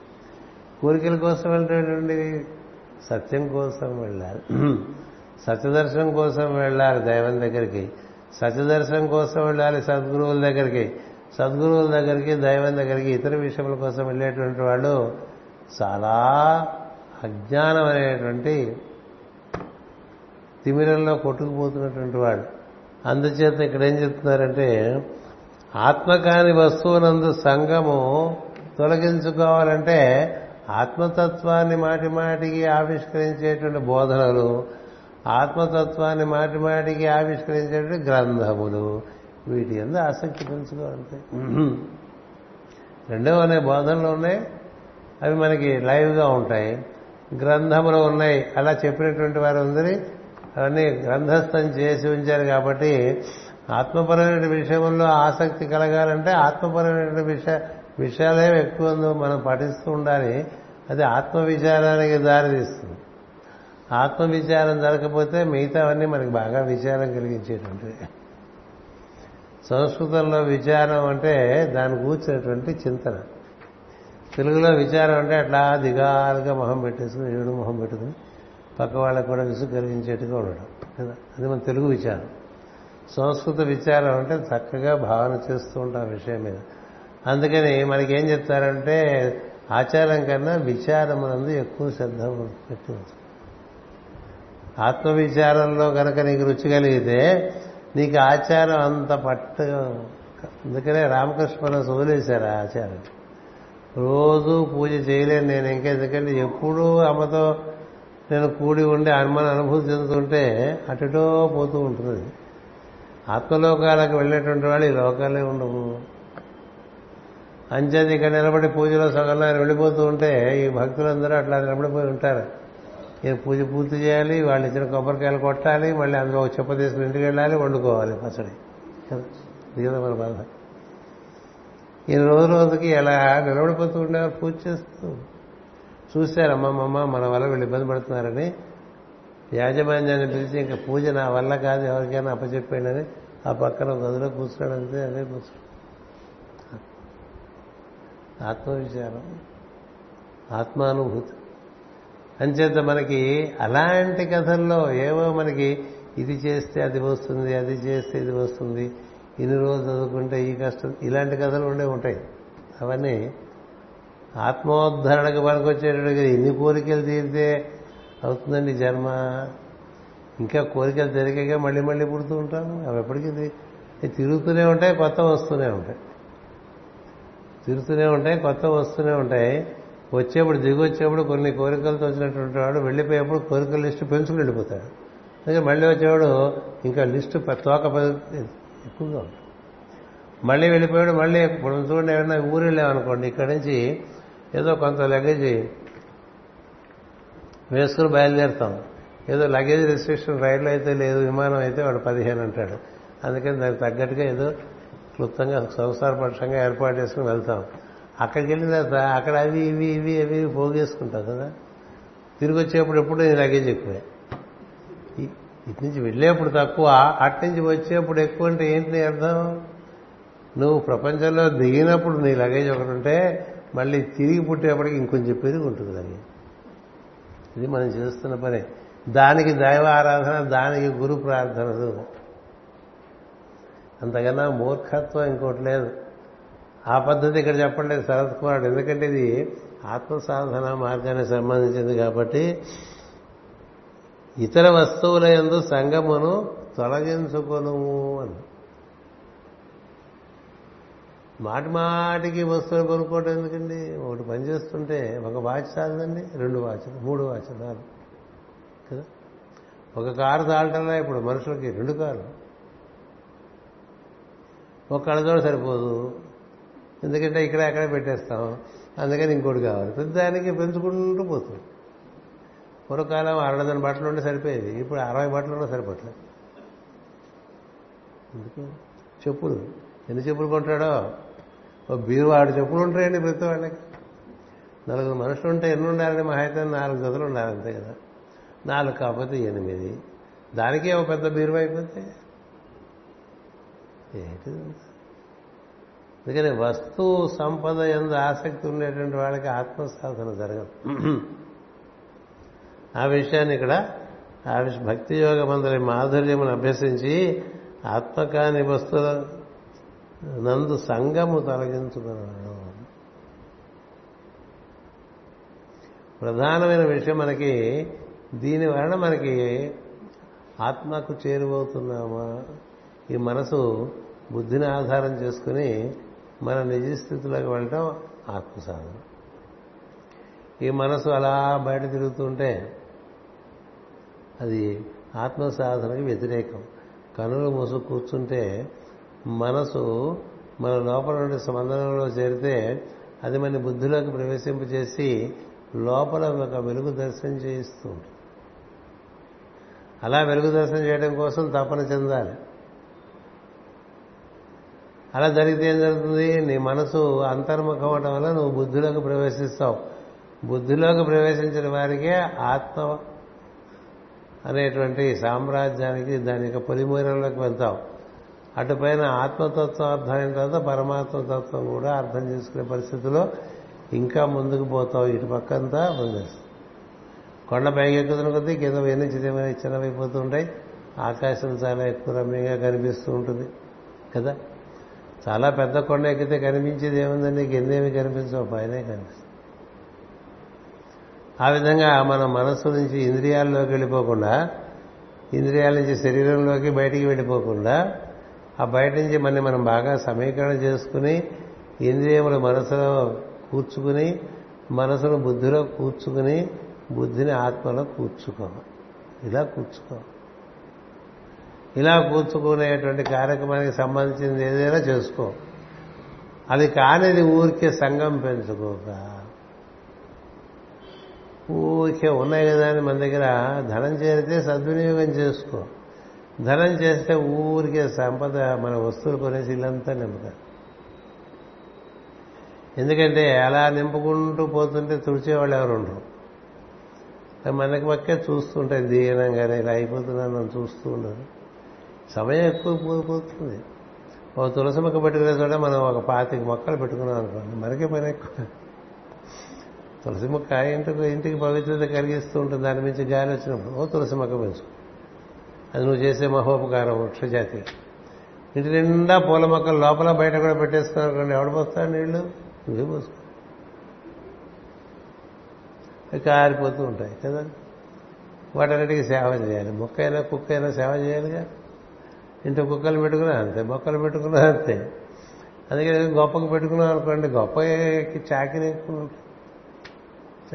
కోరికల కోసం వెళ్ళేటువంటి సత్యం కోసం వెళ్ళాలి. సత్యదర్శనం కోసం వెళ్ళాలి దైవం దగ్గరికి. సత్యదర్శనం కోసం వెళ్ళాలి సద్గురువుల దగ్గరికి. సద్గురువుల దగ్గరికి దైవం దగ్గరికి ఇతర విషయముల కోసం వెళ్ళేటువంటి వాళ్ళు చాలా అజ్ఞానం అనేటువంటి తిమిరంలో కొట్టుకుపోతున్నటువంటి వాడు అందుచేత ఇక్కడ ఏం చెప్తున్నారంటే ఆత్మకాని వస్తువునందు సంగము తొలగించుకోవాలంటే ఆత్మతత్వాన్ని మాటి మాటికి ఆవిష్కరించేటువంటి బోధనలు ఆత్మతత్వాన్ని మాటి మాటికి ఆవిష్కరించేటువంటి గ్రంథములు వీటి ఎందు ఆసక్తి పెంచుకోవాలంటే రెండవ అనే బోధనలు ఉన్నాయి. అవి మనకి లైవ్గా ఉంటాయి. గ్రంథములు ఉన్నాయి. అలా చెప్పినటువంటి వారు అందరి అవన్నీ గ్రంథస్థం చేసి ఉంచారు కాబట్టి ఆత్మపరమైన విషయంలో ఆసక్తి కలగాలంటే ఆత్మపరమైన విషయ విషయాలే ఎక్కువ మనం పఠిస్తూ ఉండాలి. అది ఆత్మవిచారానికి దారితీస్తుంది. ఆత్మవిచారం జరగకపోతే మిగతావన్నీ మనకి బాగా విచారం కలిగించేటువంటివి. సంస్కృతంలో విచారం అంటే దాన్ని కూర్చున్నటువంటి చింతన. తెలుగులో విచారం అంటే అట్లా దిగాలుగా మొహం పెట్టేసుకుని ఏడు మొహం పెట్టుకుని పక్క వాళ్ళకు కూడా విసుగు కలిగించేట్టుగా ఉండడం. కదా? అది మన తెలుగు విచారం. సంస్కృత విచారం అంటే చక్కగా భావన చేస్తూ ఉంటాం విషయం మీద. అందుకని మనకేం చెప్తారంటే ఆచారం కన్నా విచారమునందు ఎక్కువ శ్రద్ధ పెట్టి ఆత్మవిచారంలో కనుక నీకు రుచి కలిగితే నీకు ఆచారం అంత పట్టుగా అందుకనే రామకృష్ణ వదిలేశారు ఆ ఆచారం. రోజు పూజ చేయలేను నేను ఇంకా ఎందుకంటే ఎప్పుడూ అమ్మతో నేను కూడి ఉండి హనుమాన్ అనుభూతి చెందుతుంటే అటుటో పోతూ ఉంటుంది. ఆత్మలోకాలకు వెళ్ళేటువంటి వాళ్ళు ఈ లోకాలే ఉండవు. అంచేది ఇక్కడ నిలబడి పూజలో సగంలో ఆయన వెళ్ళిపోతూ ఉంటే ఈ భక్తులందరూ అట్లా నిలబడిపోయి ఉంటారు. ఈయన పూజ పూర్తి చేయాలి వాళ్ళు ఇచ్చిన కొబ్బరికాయలు కొట్టాలి మళ్ళీ అందులో ఒక చెప్ప తీసుకుని ఇంటికి వెళ్ళాలి వండుకోవాలి పచ్చడి. కదా ఇది కదా మన బాధ. ఈయన రోజు రోజుకి ఎలా నిలబడిపోతూ ఉండేవారు పూజ చేస్తూ. చూశారమ్మమ్మమ్మ మన వల్ల వీళ్ళు ఇబ్బంది పడుతున్నారని. యాజమాన్యాన్ని పిలిచి ఇంకా పూజ నా వల్ల కాదు ఎవరికైనా అప్పచెప్పాడని ఆ పక్కన గదిలో కూర్చున్నాడు అంతే అదే కూర్చున్నాడు ఆత్మవిచారం ఆత్మానుభూతి. అంచేత మనకి అలాంటి కథల్లో ఏవో మనకి ఇది చేస్తే అది వస్తుంది అది చేస్తే ఇది వస్తుంది ఇన్ని రోజులు చదువుకుంటే ఈ కష్టం ఇలాంటి కథలు ఉండే ఉంటాయి. అవన్నీ ఆత్మోద్ధరణకు పనికొచ్చేటట్టుగా ఎన్ని కోరికలు తీరితే అవుతుందండి జన్మ. ఇంకా కోరికలు తిరిగాక మళ్ళీ మళ్ళీ పుడుతూ ఉంటాము. అవి ఎప్పటికీ తిరుగుతూనే ఉంటాయి కొత్త వస్తూనే ఉంటాయి. తిరుగుతూనే ఉంటాయి కొత్త వస్తూనే ఉంటాయి. వచ్చేప్పుడు దిగి వచ్చేప్పుడు కొన్ని కోరికలతో వచ్చినటువంటి వాడు వెళ్ళిపోయేప్పుడు కోరికల లిస్టు పెంచుకుని వెళ్ళిపోతాడు. అందుకే మళ్ళీ వచ్చేవాడు ఇంకా లిస్టు తోక ఎక్కువగా ఉంటుంది. మళ్ళీ వెళ్ళిపోయాడు మళ్ళీ ఇప్పుడు చూడండి ఏమన్నా ఊరు వెళ్ళామనుకోండి ఇక్కడి నుంచి ఏదో కొంత లగేజ్ వేసుకుని బయలుదేరుతాం. ఏదో లగేజ్ రిజిస్ట్రేషన్ రైల్లో అయితే లేదు విమానం అయితే వాడు పదిహేను అంటాడు. అందుకని దానికి తగ్గట్టుగా ఏదో క్లుప్తంగా సంసారపక్షంగా ఏర్పాటు చేసుకుని వెళ్తాం. అక్కడికి వెళ్ళిన తర్వాత అక్కడ అవి ఇవి ఇవి అవి పోగేసుకుంటాం కదా. తిరిగి వచ్చేప్పుడు ఎప్పుడు నీ లగేజ్ ఎక్కువే. ఇటు నుంచి వెళ్ళేప్పుడు తక్కువ అట్నుంచి వచ్చేప్పుడు ఎక్కువ అంటే ఏంటి నీ అర్థం? నువ్వు ప్రపంచంలో దిగినప్పుడు నీ లగేజ్ ఒకటి ఉంటే మళ్ళీ తిరిగి పుట్టేప్పటికి ఇంకొంచెం పెరిగి ఉంటుంది లగేజ్. ఇది మనం చేస్తున్న పని. దానికి దైవ ఆరాధన దానికి గురు ప్రార్థనలు అంతకన్నా మూర్ఖత్వం ఇంకోటి లేదు. ఆ పద్ధతి ఇక్కడ చెప్పలేదు శరత్ కుమారుడు. ఎందుకంటే ఇది ఆత్మ సాధన మార్గానికి సంబంధించింది కాబట్టి ఇతర వస్తువుల ఎందు సంగమును తొలగించుకొను అని. మాటి మాటికి వస్తువులు కొనుక్కోవటం ఎందుకండి? ఒకటి పని చేస్తుంటే ఒక వాచ్ చాలదండి రెండు వాచ్లు మూడు వాచ్లు నాలుగు కదా? ఒక కారు తాళటంలో ఇప్పుడు మనుషులకి? రెండు కార్లు ఒక కళ్ళజోడు సరిపోదు. ఎందుకంటే ఇక్కడ అక్కడ పెట్టేస్తాం. అందుకని ఇంకోటి కావాలి. ప్రతిదానికి పెంచుకుంటూ పోతుంది పూర్వకాలం అరడదని బట్టలు ఉంటే సరిపోయేది. ఇప్పుడు అరవై బట్టలు ఉన్నా సరిపోట్లేదు ఎందుకు? చెప్పులు. ఎన్ని చెప్పులు కొంటాడో? ఓ బీరు ఆడు చెప్పులు ఉంటాయండి ప్రతి వాళ్ళకి. నలుగురు మనుషులు ఉంటే ఎన్ని ఉండాలని మా అయితే నాలుగు గదులు ఉండాలి అంతే కదా. నాలుగు కాకపోతే ఎనిమిది. దానికే ఒక పెద్ద బీరువైపోతే అయిపోతే ఏంటి అందుకని వస్తు సంపద ఎందు ఆసక్తి ఉండేటువంటి వాళ్ళకి ఆత్మసాధన జరగదు. ఆ విషయాన్ని ఇక్కడ ఆ భక్తి యోగ మందరి మాధుర్యమును అభ్యసించి ఆత్మకాని వస్తువుల నందు సంగము తొలగించుకున్నాడు. ప్రధానమైన విషయం మనకి దీని వలన మనకి ఆత్మకు చేరువవుతున్నామా? ఈ మనసు బుద్ధిని ఆధారం చేసుకుని మన నిజ స్థితిలోకి వెళ్ళటం ఆత్మసాధన. ఈ మనసు అలా బయట తిరుగుతుంటే అది ఆత్మసాధనకి వ్యతిరేకం. కనులు మూసు కూర్చుంటే మనసు మన లోపల నుండి స్పందనలో చేరితే అది మన బుద్ధిలోకి ప్రవేశింపజేసి లోపల ఒక వెలుగు దర్శనం చేయిస్తూ ఉంటుంది. అలా వెలుగు దర్శనం చేయడం కోసం తపన చెందాలి. అలా జరిగితే ఏం జరుగుతుంది? నీ మనసు అంతర్ముఖం అవటం వల్ల నువ్వు బుద్ధిలోకి ప్రవేశిస్తావు. బుద్ధిలోకి ప్రవేశించిన వారికే ఆత్మ అనేటువంటి సామ్రాజ్యానికి దాని యొక్క పొలిమూరంలోకి వెళ్తావు. అటుపైన ఆత్మతత్వం అర్థమైన తర్వాత పరమాత్మతత్వం కూడా అర్థం చేసుకునే పరిస్థితిలో ఇంకా ముందుకు పోతావు. ఇటు పక్కంతా పనిచేస్తావు కొండ పైకెక్కుతున్న కొద్దీ కింద ఎన్ని చిన్నవైపోతుంటాయి ఆకాశం చాలా ఎక్కువ రమ్యంగా కనిపిస్తూ ఉంటుంది. కదా? చాలా పెద్ద కొండ ఎక్కితే కనిపించేది ఏముందండి? కిందేమి కనిపించవు పైనే కనిపిస్తుంది ఆ విధంగా మన మనస్సు నుంచి ఇంద్రియాల్లోకి వెళ్ళిపోకుండా ఇంద్రియాల నుంచి శరీరంలోకి బయటికి వెళ్ళిపోకుండా ఆ బయట నుంచి మన మనం బాగా సమీకరణ చేసుకుని ఇంద్రియములు మనసులో కూర్చుకుని మనసును బుద్ధిలో కూర్చుకుని బుద్ధిని ఆత్మలో కూర్చుకో ఇలా కూర్చుకో ఇలా కూర్చుకునేటువంటి కార్యక్రమానికి సంబంధించింది ఏదైనా చేసుకో. అది కానిది ఊరికే సంఘం పెంచుకోక. ఊరికే ఉన్నాయి కదా అని మన దగ్గర ధనం చేరితే సద్వినియోగం చేసుకో. ధనం చేస్తే ఊరికే సంపద మన వస్తువులు కొనేసి ఇల్లంతా నింపుతారు. ఎందుకంటే అలా నింపుకుంటూ పోతుంటే తుడిచేవాళ్ళు ఎవరు ఉండరు. మనకి పక్కే చూస్తుంటాయి దీనంగానే ఇలా అయిపోతున్నాను చూస్తూ ఉండరు. సమయం ఎక్కువ పోతుంది. ఓ తులసి మొక్క పెట్టుకునే చోట మనం ఒక పాతిక మొక్కలు పెట్టుకున్నాం అనుకోండి మనకే పని ఎక్కువ. తులసి మొక్క ఇంటికి ఇంటికి పవిత్రత కలిగిస్తూ ఉంటుంది దాని నుంచి గాలి వచ్చినప్పుడు. ఓ తులసి మొక్క పెంచు. అది నువ్వు చేసే మహోపకారం వృక్షజాతి. ఇంటి నిండా పూల మొక్కలు లోపల బయట కూడా పెట్టేసుకున్నావు అనుకోండి ఎవడు పోస్తాడు నీళ్ళు? నువ్వే పోసుకో. కారిపోతూ ఉంటాయి కదా. వాటన్నిటికీ సేవ చేయాలి. మొక్క అయినా కుక్క అయినా సేవ చేయాలిగా. ఇంత కుక్కలు పెట్టుకున్నా అంతే బొక్కలు పెట్టుకున్నా అంతే. అందుకే గొప్పకు పెట్టుకున్నాం అనుకోండి గొప్పకి చాకిరి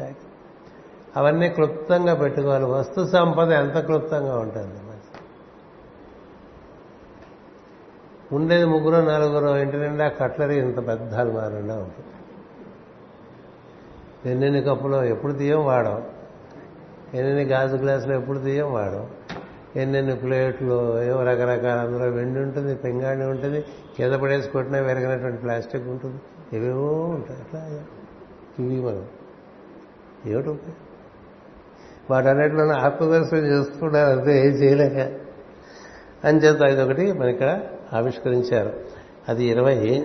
చాకి అవన్నీ క్లుప్తంగా పెట్టుకోవాలి. వస్తు సంపద ఎంత క్లుప్తంగా ఉంటుంది ఉండేది ముగ్గురు నలుగురు ఇంటి నిండా కట్లరీ ఇంత పెద్ద అలమారండా ఉంటుంది. ఎన్నెన్ని కప్పులో ఎప్పుడు తీయం వాడం. ఎన్నెన్ని గాజు గ్లాసులు ఎప్పుడు తీయం వాడం. ఎన్నెన్ని ప్లేట్లు ఏవో రకరకాల అందులో వెండి ఉంటుంది పెంగాణి ఉంటుంది కింద పడేసి కొట్టినా వెరగినటువంటి ప్లాస్టిక్ ఉంటుంది. ఏవేవో ఉంటాయి. అట్లా ఇవి మనం. ఏమిటి వాటన్నిటిలో ఆత్మదర్శనం చేస్తున్నారు అంతే ఏం చేయలేక. అని చేత ఇదొకటి మన ఇక్కడ ఆవిష్కరించారు. అది ఇరవై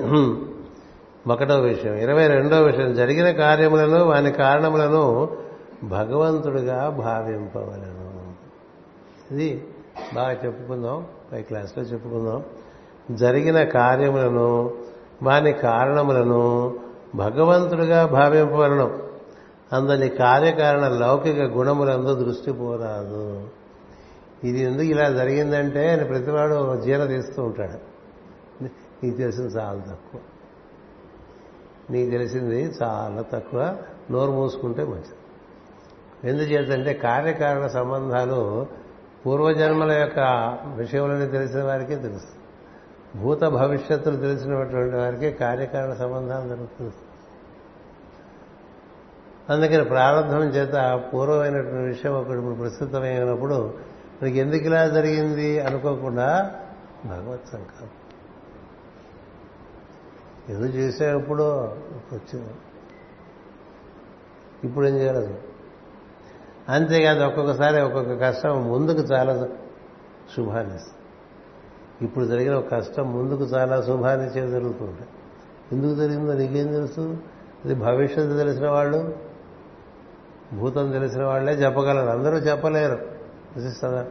ఒకటో విషయం. ఇరవై రెండో విషయం. జరిగిన కార్యములను వాని కారణములను భగవంతుడిగా భావింపవలను. ఇది బాగా చెప్పుకుందాం. పై క్లాస్లో చెప్పుకుందాం. జరిగిన కార్యములను వాని కారణములను భగవంతుడిగా భావింపవలను. అందరి కార్యకారణ లౌకిక గుణములందు దృష్టి పోరాదు. ఇది ఎందుకు ఇలా జరిగిందంటే ఆయన ప్రతివాడు జీల తీస్తూ ఉంటాడు. నీకు తెలిసింది చాలా తక్కువ. నీకు తెలిసింది చాలా తక్కువ. నోరు మూసుకుంటే మంచిది. ఎందుచేతంటే కార్యకారణ సంబంధాలు పూర్వజన్మల యొక్క విషయములని తెలిసిన వారికే తెలుస్తుంది భూత భవిష్యత్తులు తెలిసినటువంటి వారికి కార్యకారణ సంబంధాలు జరుగుతుంది అందుకని ప్రారంభం చేత పూర్వమైనటువంటి విషయం ఒకటి ఇప్పుడు ప్రస్తుతమైనప్పుడు మనకి ఎందుకు ఇలా జరిగింది అనుకోకుండా భగవత్ సంకల్పం. ఎదురు చేసేటప్పుడు వచ్చింది ఇప్పుడు ఏం చేయాలి? అంతేకాదు ఒక్కొక్కసారి ఒక్కొక్క కష్టం ముందుకు చాలా శుభాన్ని ఇప్పుడు జరిగిన ఒక కష్టం ముందుకు చాలా శుభాన్ని జరుగుతుంది ఎందుకు జరిగిందో నీకేం తెలుసు? ఇది భవిష్యత్తు తెలిసిన వాళ్ళు భూతం తెలిసిన వాళ్ళే చెప్పగలరు. అందరూ చెప్పలేరు.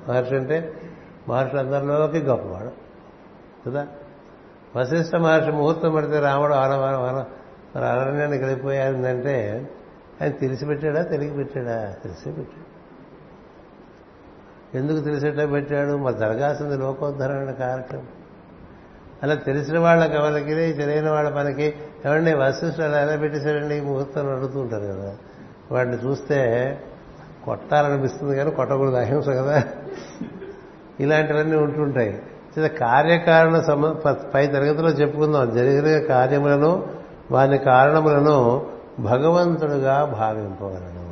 మహర్షి అంటే మహర్షులందరిలోకి గొప్పవాడు. కదా? వశిష్ఠ మహర్షి ముహూర్తం పడితే రాముడు మరి అరణ్యానికి వెళ్ళిపోయాడంటే ఆయన తెలిసి పెట్టాడా తెలిగి పెట్టాడా తెలిసి పెట్టాడు ఎందుకు తెలిసేట్లా పెట్టాడు? మరి జరగాల్సింది లోకోద్ధరణ కార్యక్రమం. అలా తెలిసిన వాళ్ళ కవలకి తెలియని వాళ్ళ పనికి ఎవరిని వశిష్ఠులు అలా ఎలా పెట్టేశారండి? ముహూర్తం అడుగుతూ ఉంటారు కదా. వాడిని చూస్తే కొట్టాలనిపిస్తుంది కానీ కొట్టకూడదు. అహింస కదా. ఇలాంటివన్నీ ఉంటుంటాయి. కార్యకారణ సమ పై తరగతిలో చెప్పుకుందాం. జరిగిన కార్యములను వాని కారణములను భగవంతుడుగా భావింపగలను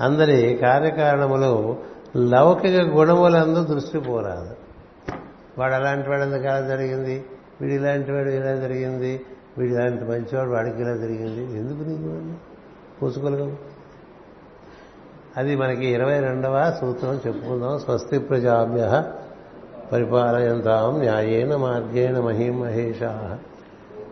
అందరి కార్యకారణములు లౌకిక గుణములందు దృష్టి పోరాదు. వాడు అలాంటి వాడు ఎందుకు అలా జరిగింది? వీడు ఇలాంటి వాడు ఇలా జరిగింది? వీడు ఇలాంటి మంచివాడు వాడికి ఇలా జరిగింది? ఎందుకు నీకు పూసుకోలేము అది మనకి ఇరవై రెండవ సూత్రం చెప్పుకుందాం. స్వస్తి ప్రజాభ్య పరిపాలయంతాం న్యాయేన మార్గేణ మహీం